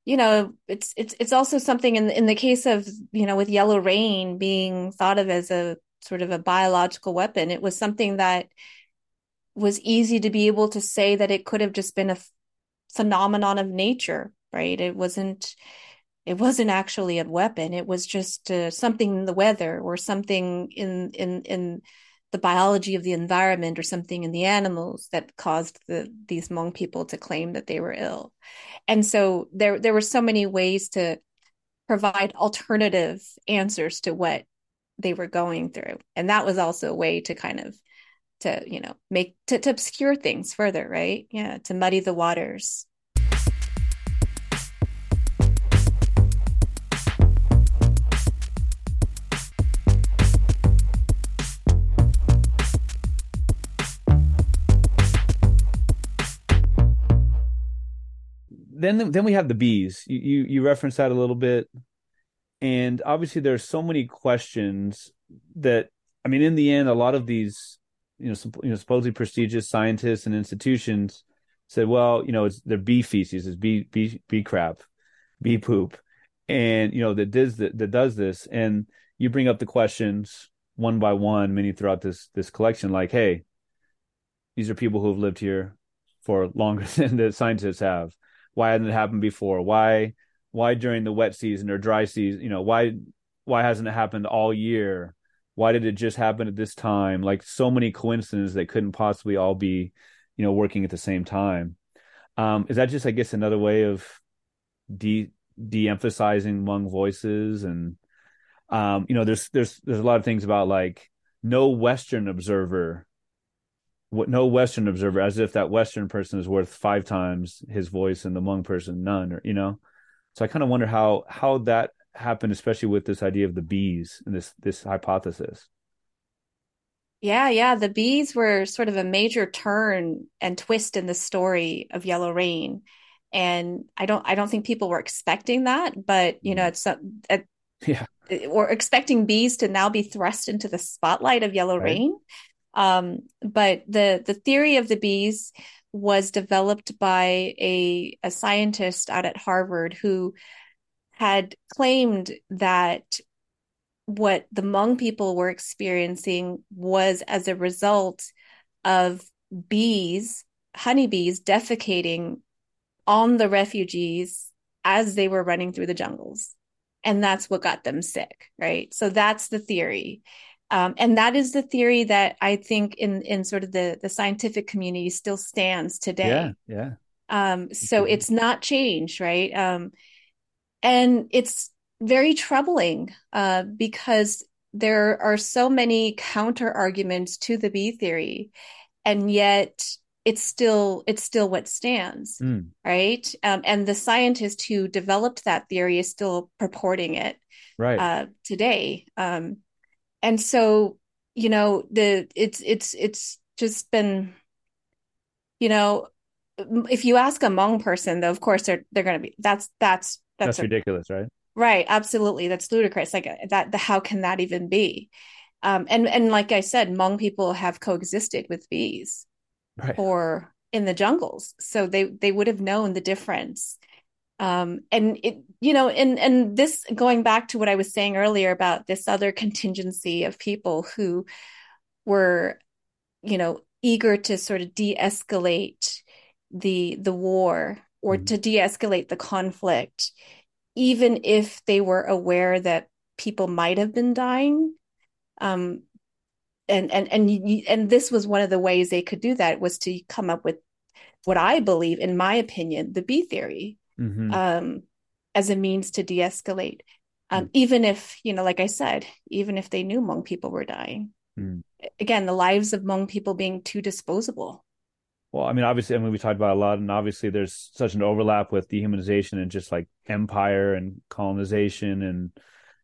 S2: you know it's it's it's also something in in the case of you know with yellow rain being thought of as a sort of a biological weapon it was something that was easy to be able to say that it could have just been a phenomenon of nature right? It wasn't it wasn't actually a weapon. It was just uh, something in the weather or something in in in the biology of the environment or something in the animals that caused the these Hmong people to claim that they were ill. And so there there were so many ways to provide alternative answers to what they were going through. And that was also a way to kind of to, you know, make to, to obscure things further, right? Yeah, to muddy the waters.
S1: Then then we have the bees. You you, you referenced that a little bit, and obviously there are so many questions that I mean, in the end, a lot of these you know, you know supposedly prestigious scientists and institutions said, well, you know, it's their bee feces, it's bee bee bee crap, bee poop, and you know that does that, that does this, and you bring up the questions one by one, many throughout this this collection, like, hey, these are people who have lived here for longer than the scientists have why hasn't it happened before? Why why during the wet season or dry season? You know why why hasn't it happened all year? Why did it just happen at this time? Like so many coincidences that couldn't possibly all be, you know, working at the same time. Um, is that just, I guess, another way of de de-emphasizing Hmong voices and um, you know, there's there's there's a lot of things about like no Western observer what no Western observer, as if that Western person is worth five times his voice and the Hmong person none, or you know. So I kind of wonder how how that happened, especially with this idea of the bees and this this hypothesis.
S2: Yeah, yeah, the bees were sort of a major turn and twist in the story of Yellow Rain, and I don't I don't think people were expecting that, but you know, mm-hmm. it's a, yeah, or expecting bees to now be thrust into the spotlight of Yellow right. Rain um, but the the theory of the bees was developed by a a scientist out at Harvard who had claimed that what the Hmong people were experiencing was as a result of bees, honeybees defecating on the refugees as they were running through the jungles. And that's what got them sick, right? So that's the theory. Um, and that is the theory that I think in in sort of the the scientific community still stands today.
S1: Yeah, yeah.
S2: Um, so it's not changed, right? Um, and it's very troubling uh, because there are so many counter arguments to the bee theory, and yet it's still it's still what stands, mm. right? Um, and the scientist who developed that theory is still purporting it
S1: right
S2: uh, today. Um, and so you know the it's it's it's just been you know if you ask a Hmong person though of course they're they're going to be that's that's
S1: that's, that's a, ridiculous right?
S2: Right absolutely. That's ludicrous. Like that the how can that even be? Um and and like i said Hmong people have coexisted with bees right. or in the jungles. So they they would have known the difference um, and it you know and and this going back to what i was saying earlier about this other contingency of people who were you know eager to sort of de-escalate the the war or mm-hmm. to de-escalate the conflict even if they were aware that people might have been dying um and and and and this was one of the ways they could do that was to come up with what i believe in my opinion the bee theory mm-hmm. um, as a means to de-escalate um, mm. even if you know like i said even if they knew Hmong people were dying mm. again the lives of Hmong people being too disposable
S1: well i mean obviously i mean we talked about a lot and obviously there's such an overlap with dehumanization and just like empire and colonization and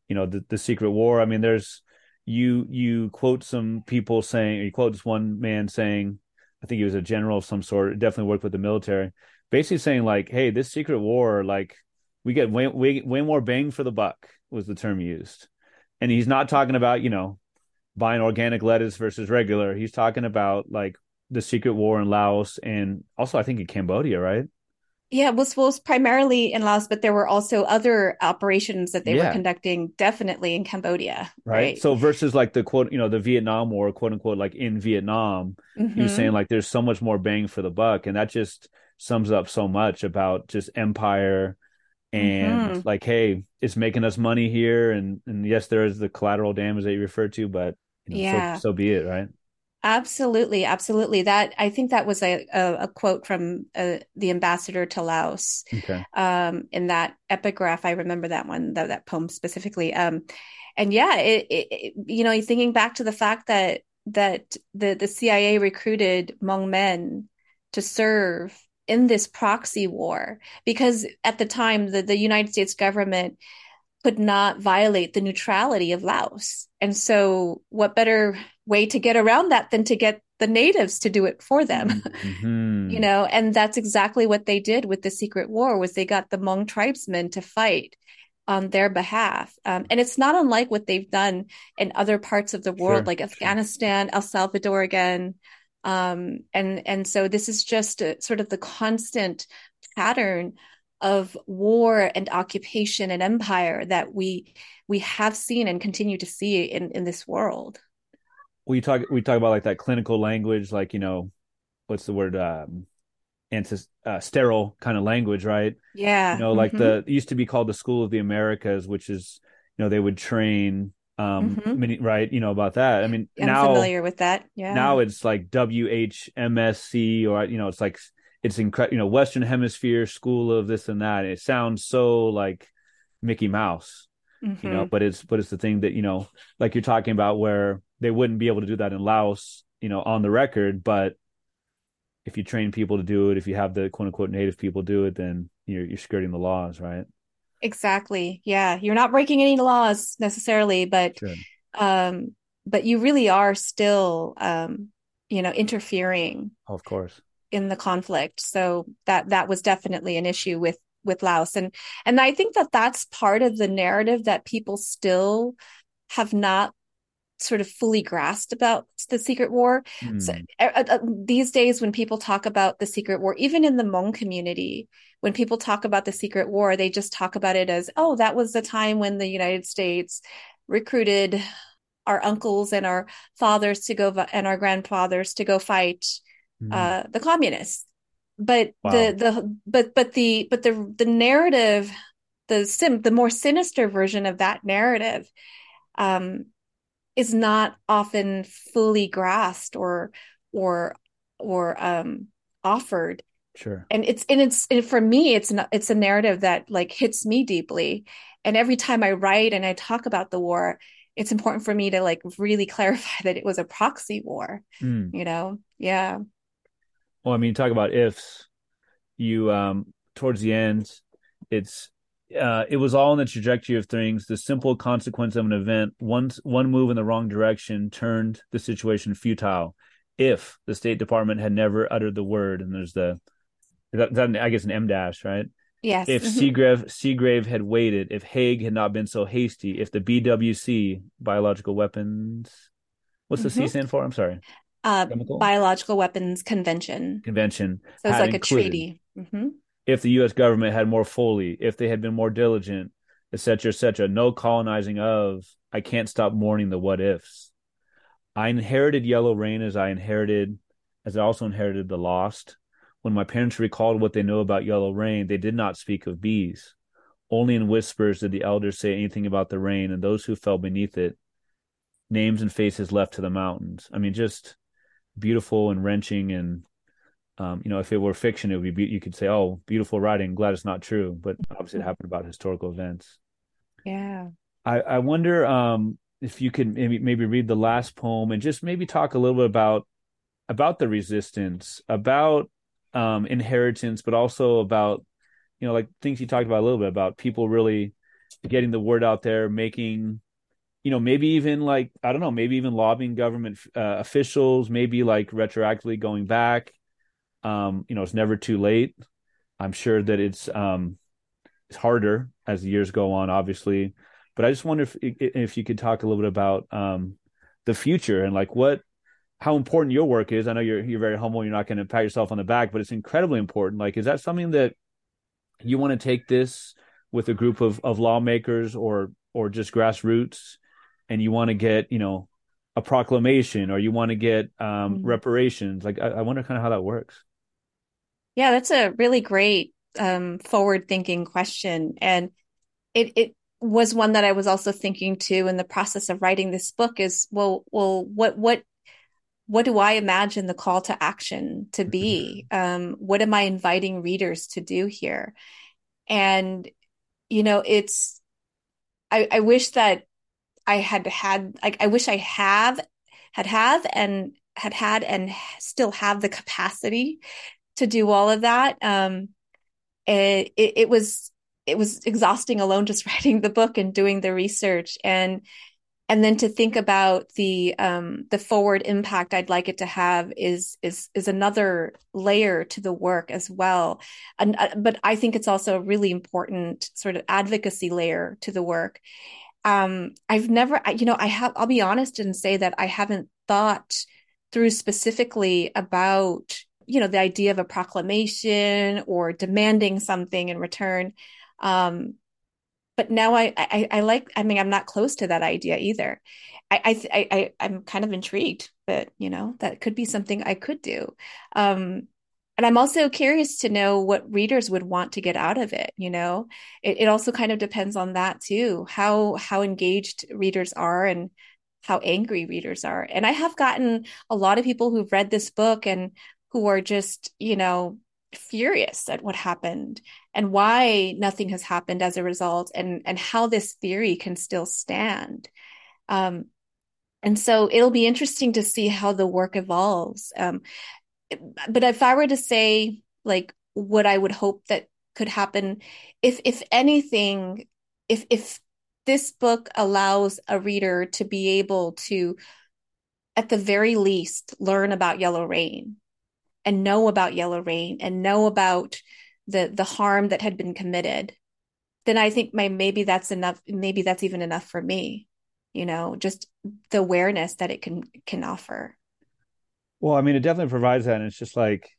S1: you know the, the secret war i mean there's you you quote some people saying you quote this one man saying i think he was a general of some sort definitely worked with the military basically saying like, hey, this secret war, like we get way, way way more bang for the buck was the term used, and he's not talking about you know buying organic lettuce versus regular. He's talking about like the secret war in Laos and also I think in Cambodia, right?
S2: Yeah, well, it was, was primarily in Laos, but there were also other operations that they yeah. were conducting definitely in Cambodia.
S1: Right? right? So versus like the quote, you know, the Vietnam War, quote unquote, like in Vietnam, mm-hmm. he was saying like there's so much more bang for the buck. And that just sums up so much about just empire and mm-hmm. like hey it's making us money here and and yes there is the collateral damage that you referred to but you know, yeah so, so, be it right
S2: Absolutely, absolutely. That I think that was a a, a quote from uh, the ambassador to Laos.
S1: Okay.
S2: Um, in that epigraph, I remember that one, that that poem specifically. Um, and yeah, it, it, you know, thinking back to the fact that that the the CIA recruited Hmong men to serve in this proxy war because at the time the, the United States government could not violate the neutrality of Laos. And so what better way to get around that than to get the natives to do it for them mm-hmm. you know and that's exactly what they did with the secret war was they got the Hmong tribesmen to fight on their behalf um, and it's not unlike what they've done in other parts of the world sure, like afghanistan sure. el salvador again um, and and so this is just a, sort of the constant pattern of war and occupation and empire that we we have seen and continue to see in in this world
S1: we talk we talk about like that clinical language like you know what's the word um anti uh, sterile kind of language right
S2: yeah
S1: you know like mm-hmm. the used to be called the school of the americas which is you know they would train um mm-hmm. many right you know about that i mean
S2: I'm
S1: now
S2: familiar with that yeah
S1: now it's like whmsc or you know it's like it's incredible you know western hemisphere school of this and that it sounds so like mickey mouse mm-hmm. you know mm-hmm. but it's but it's the thing that you know like you're talking about where they wouldn't be able to do that in Laos, you know, on the record. But if you train people to do it, if you have the quote unquote native people do it, then you're you're skirting the laws, right?
S2: Exactly. Yeah, you're not breaking any laws necessarily, but um, but you really are still, um, you know, interfering.
S1: Of course.
S2: In the conflict, so that that was definitely an issue with with Laos, and and I think that that's part of the narrative that people still have not sort of fully grasped about the secret war. Mm. So, uh, uh, these days, when people talk about the secret war, even in the Hmong community, when people talk about the secret war, they just talk about it as, oh, that was the time when the United States recruited our uncles and our fathers to go and our grandfathers to go fight mm. uh, the communists. But wow. the the but but the but the the narrative, the sim the more sinister version of that narrative um, is not often fully grasped or or or um offered.
S1: Sure.
S2: And it's and it's and for me it's not it's a narrative that like hits me deeply. And every time i write and i talk about the war it's important for me to like really clarify that it was a proxy war mm. you know? Yeah.
S1: Well i mean talk about ifs. You um towards the end it's uh, it was all in the trajectory of things. The simple consequence of an event, one one move in the wrong direction, turned the situation futile. If the State Department had never uttered the word, and there's the that, that I guess an M dash, right?
S2: Yes.
S1: If mm-hmm. Seagrave Seagrave had waited, if Haig had not been so hasty, if the BWC biological weapons, what's the mm-hmm. C stand for? I'm sorry.
S2: Uh, biological weapons convention.
S1: Convention.
S2: So it's like a treaty. Mm-hmm
S1: if the U.S. government had more fully, if they had been more diligent, etc., etc. No colonizing of. I can't stop mourning the what ifs. I inherited Yellow Rain as I inherited, as I also inherited the Lost. When my parents recalled what they know about Yellow Rain, they did not speak of bees. Only in whispers did the elders say anything about the rain and those who fell beneath it. Names and faces left to the mountains. I mean, just beautiful and wrenching and um, you know, if it were fiction, it would be you could say, "Oh, beautiful writing." Glad it's not true, but obviously it happened about historical events.
S2: Yeah.
S1: I I wonder um, if you could maybe maybe read the last poem and just maybe talk a little bit about about the resistance, about um, inheritance, but also about you know like things you talked about a little bit about people really getting the word out there, making you know maybe even like I don't know, maybe even lobbying government uh, officials, maybe like retroactively going back um, you know, it's never too late. I'm sure that it's um, it's harder as the years go on, obviously. But I just wonder if if you could talk a little bit about um, the future and like what how important your work is. I know you're you're very humble. You're not going to pat yourself on the back, but it's incredibly important. Like, is that something that you want to take this with a group of of lawmakers or or just grassroots, and you want to get you know a proclamation or you want to get um, mm-hmm. reparations? Like, I, I wonder kind of how that works.
S2: Yeah, that's a really great um, forward thinking question. And it, it was one that I was also thinking too in the process of writing this book is, well, well, what, what, what do I imagine the call to action to be? Um, what am I inviting readers to do here? And, you know, it's, I, I wish that I had had, like, I wish I have, had have and had had and still have the capacity to do all of that. Um, it, it, it was, it was exhausting alone just writing the book and doing the research and and then to think about the um, the forward impact I'd like it to have is is is another layer to the work as well. And uh, but I think it's also a really important sort of advocacy layer to the work. Um, I've never, you know, I have. I'll be honest and say that I haven't thought through specifically about you know the idea of a proclamation or demanding something in return. Um, but now I, I, I like I mean I'm not close to that idea either. I I I I'm kind of intrigued, but you know that could be something I could do. Um, and I'm also curious to know what readers would want to get out of it. You know, it, it also kind of depends on that too, how how engaged readers are and how angry readers are. And I have gotten a lot of people who've read this book and who are just you know furious at what happened and why nothing has happened as a result and and how this theory can still stand. Um, and so it'll be interesting to see how the work evolves. Um, but if i were to say like what i would hope that could happen if if anything if if this book allows a reader to be able to at the very least learn about yellow rain and know about yellow rain and know about the the harm that had been committed then i think my, maybe that's enough maybe that's even enough for me you know just the awareness that it can can offer.
S1: Well i mean it definitely provides that and it's just like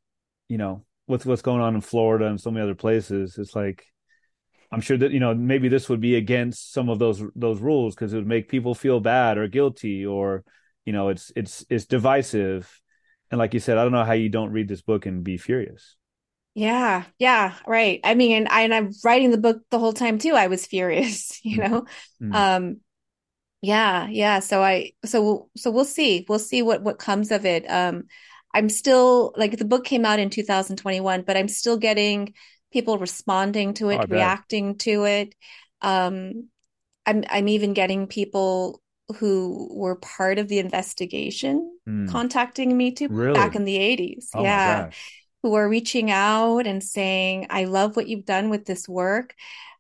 S1: you know with what's going on in florida and so many other places it's like i'm sure that you know maybe this would be against some of those those rules because it would make people feel bad or guilty or you know it's it's it's divisive and like you said, I don't know how you don't read this book and be furious.
S2: Yeah, yeah, right. I mean, and, I, and I'm writing the book the whole time too. I was furious, you know. Mm-hmm. Um, yeah, yeah. So I, so so we'll see. We'll see what what comes of it. Um, I'm still like the book came out in 2021, but I'm still getting people responding to it, oh, reacting to it. Um, I'm I'm even getting people who were part of the investigation mm. contacting me too really? back in the 80s. Oh yeah. Who are reaching out and saying, I love what you've done with this work.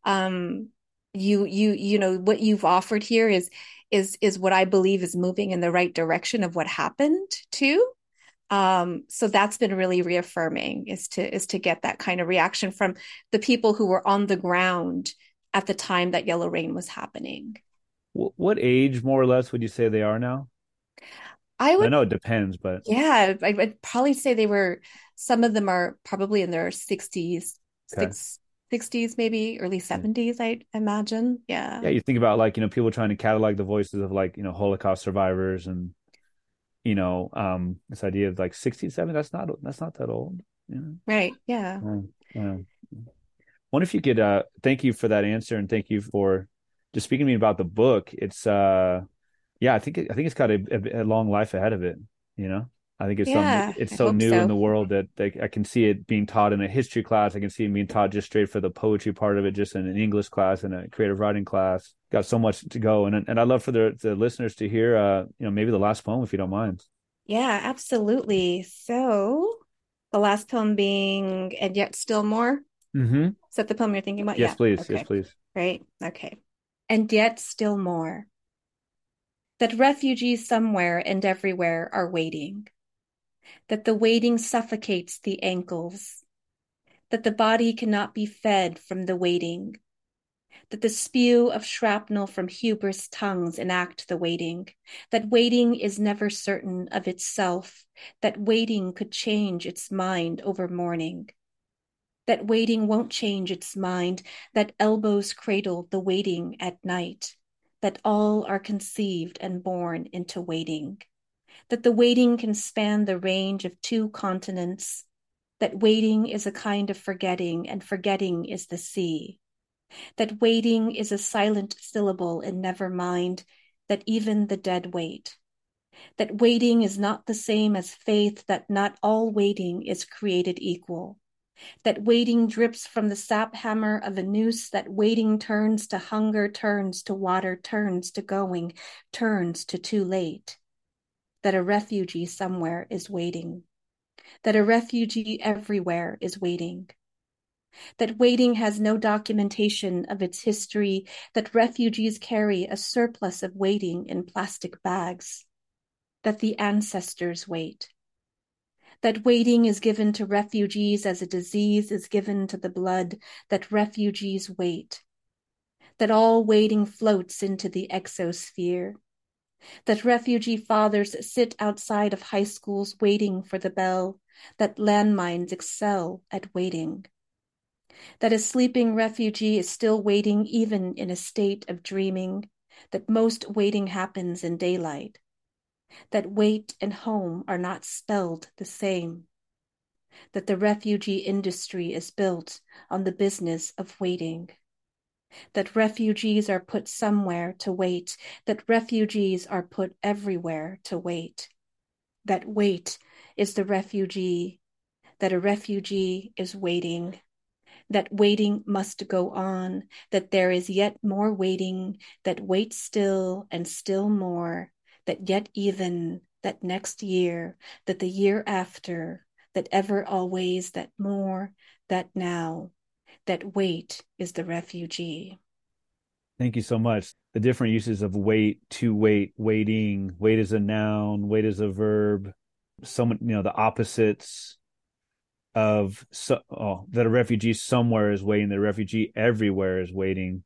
S2: Um, you, you, you know, what you've offered here is, is, is what I believe is moving in the right direction of what happened too. Um, so that's been really reaffirming is to, is to get that kind of reaction from the people who were on the ground at the time that Yellow Rain was happening.
S1: What age, more or less, would you say they are now?
S2: I would.
S1: I know it depends, but
S2: yeah, I would probably say they were. Some of them are probably in their sixties, okay. sixties, maybe early seventies. I imagine. Yeah.
S1: Yeah, you think about like you know people trying to catalog the voices of like you know Holocaust survivors and you know um this idea of like 67 that's not that's not that old
S2: yeah. right yeah.
S1: yeah. wonder if you could uh thank you for that answer and thank you for just speaking to me about the book, it's uh, yeah, I think it, I think it's got a, a, a, long life ahead of it. You know, I think it's yeah, so it's so new so. in the world that, that I can see it being taught in a history class. I can see it being taught just straight for the poetry part of it, just in an English class and a creative writing class. Got so much to go, and and I love for the the listeners to hear, uh, you know, maybe the last poem if you don't mind.
S2: Yeah, absolutely. So the last poem being and yet still more.
S1: Mm-hmm.
S2: Is that the poem you're thinking about?
S1: Yes,
S2: yeah.
S1: please.
S2: Okay.
S1: Yes, please.
S2: Right. Okay and yet still more. That refugees somewhere and everywhere are waiting. That the waiting suffocates the ankles. That the body cannot be fed from the waiting. That the spew of shrapnel from hubris tongues enact the waiting. That waiting is never certain of itself. That waiting could change its mind over morning that waiting won't change its mind, that elbows cradle the waiting at night, that all are conceived and born into waiting, that the waiting can span the range of two continents, that waiting is a kind of forgetting, and forgetting is the sea, that waiting is a silent syllable in never mind, that even the dead wait, that waiting is not the same as faith, that not all waiting is created equal, that waiting drips from the sap hammer of a noose, that waiting turns to hunger, turns to water, turns to going, turns to too late, that a refugee somewhere is waiting, that a refugee everywhere is waiting. That waiting has no documentation of its history, that refugees carry a surplus of waiting in plastic bags, that the ancestors wait, that waiting is given to refugees as a disease is given to the blood, that refugees wait, that all waiting floats into the exosphere, that refugee fathers sit outside of high schools waiting for the bell, that landmines excel at waiting that a sleeping refugee is still waiting even in a state of dreaming, that most waiting happens in daylight, that wait and home are not spelled the same, that the refugee industry is built on the business of waiting. That refugees are put somewhere to wait, that refugees are put everywhere to wait. That wait is the refugee, that a refugee is waiting that waiting must go on, that there is yet more waiting, that waits still and still more, that yet even, that next year, that the year after, that ever always, that more, that now, that wait is the refugee.
S1: Thank you so much. The different uses of wait, to wait, waiting, wait as a noun, wait as a verb, some you know the opposites of so, oh, that a refugee somewhere is waiting, the refugee everywhere is waiting.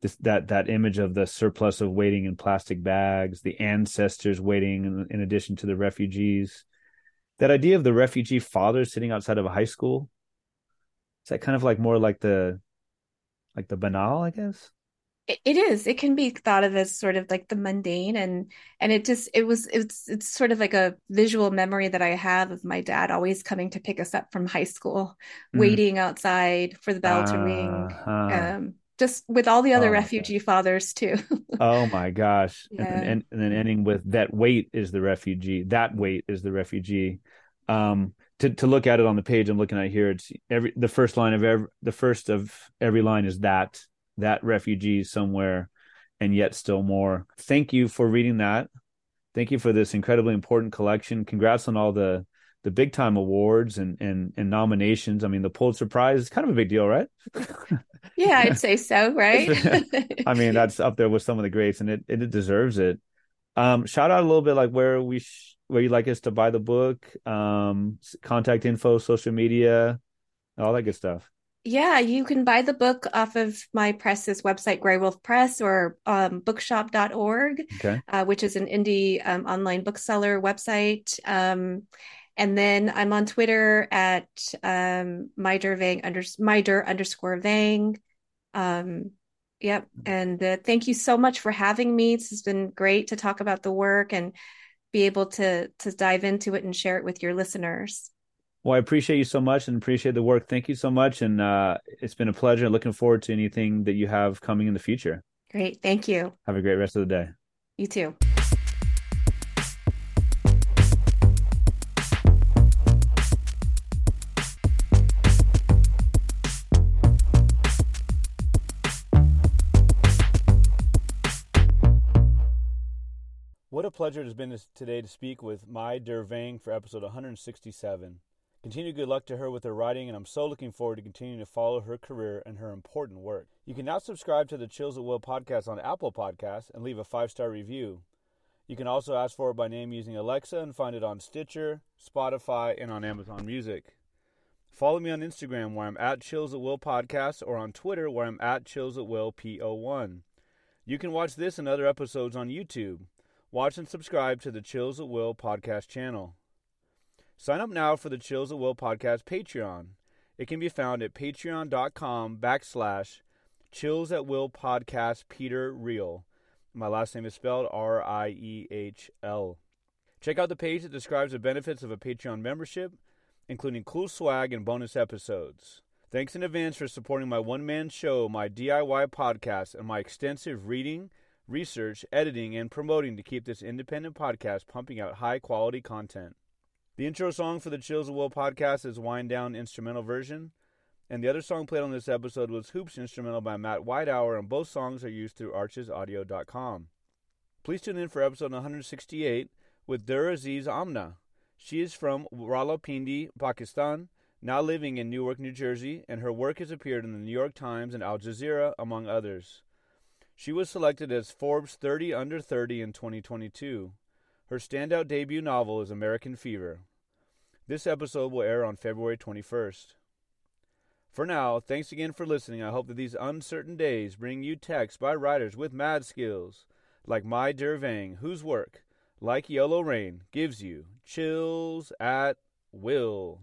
S1: This, that that image of the surplus of waiting in plastic bags, the ancestors waiting in, in addition to the refugees. That idea of the refugee father sitting outside of a high school. Is that kind of like more like the like the banal, I guess?
S2: it is it can be thought of as sort of like the mundane and and it just it was it's it's sort of like a visual memory that i have of my dad always coming to pick us up from high school mm. waiting outside for the bell uh, to ring uh, um, just with all the other oh refugee fathers too
S1: oh my gosh yeah. and, and, and, then ending with that weight is the refugee that weight is the refugee um to, to look at it on the page i'm looking at here it's every the first line of every the first of every line is that that refugee somewhere and yet still more. Thank you for reading that. Thank you for this incredibly important collection. Congrats on all the the big time awards and and and nominations. I mean, the Pulitzer Prize is kind of a big deal, right?
S2: yeah, I'd say so, right?
S1: I mean, that's up there with some of the greats, and it it deserves it. Um, shout out a little bit like where we sh- where you like us to buy the book, um, contact info, social media, all that good stuff.
S2: Yeah, you can buy the book off of my press's website, Graywolf Press, or um, bookshop.org, okay. uh, which is an indie um, online bookseller website. Um, and then I'm on Twitter at um, Vang under, Myder underscore Vang. Um, yep. And uh, thank you so much for having me. This has been great to talk about the work and be able to to dive into it and share it with your listeners.
S1: Well, I appreciate you so much and appreciate the work. Thank you so much. And uh, it's been a pleasure. Looking forward to anything that you have coming in the future.
S2: Great. Thank you.
S1: Have a great rest of the day.
S2: You too.
S1: Pleasure it has been today to speak with Mai Der Vang for episode 167. Continue good luck to her with her writing, and I'm so looking forward to continuing to follow her career and her important work. You can now subscribe to the Chills at Will podcast on Apple Podcasts and leave a five star review. You can also ask for it by name using Alexa and find it on Stitcher, Spotify, and on Amazon Music. Follow me on Instagram where I'm at Chills at Will Podcast or on Twitter where I'm at Chills at Will PO1. You can watch this and other episodes on YouTube. Watch and subscribe to the Chills at Will podcast channel. Sign up now for the Chills at Will podcast Patreon. It can be found at patreon.com backslash Chills at Will podcast Peter Riehl. My last name is spelled R I E H L. Check out the page that describes the benefits of a Patreon membership, including cool swag and bonus episodes. Thanks in advance for supporting my one man show, my DIY podcast, and my extensive reading, research, editing, and promoting to keep this independent podcast pumping out high quality content. The intro song for the Chills of Will podcast is Wind Down instrumental version, and the other song played on this episode was Hoops instrumental by Matt Whitehour, and both songs are used through archesaudio.com. Please tune in for episode 168 with Dur Aziz Amna. She is from Rawalpindi, Pakistan, now living in Newark, New Jersey, and her work has appeared in the New York Times and Al Jazeera, among others. She was selected as Forbes 30 Under 30 in 2022. Her standout debut novel is American Fever. This episode will air on February 21st. For now, thanks again for listening. I hope that these uncertain days bring you texts by writers with mad skills, like Mai Der Vang, whose work, like Yellow Rain, gives you chills at will.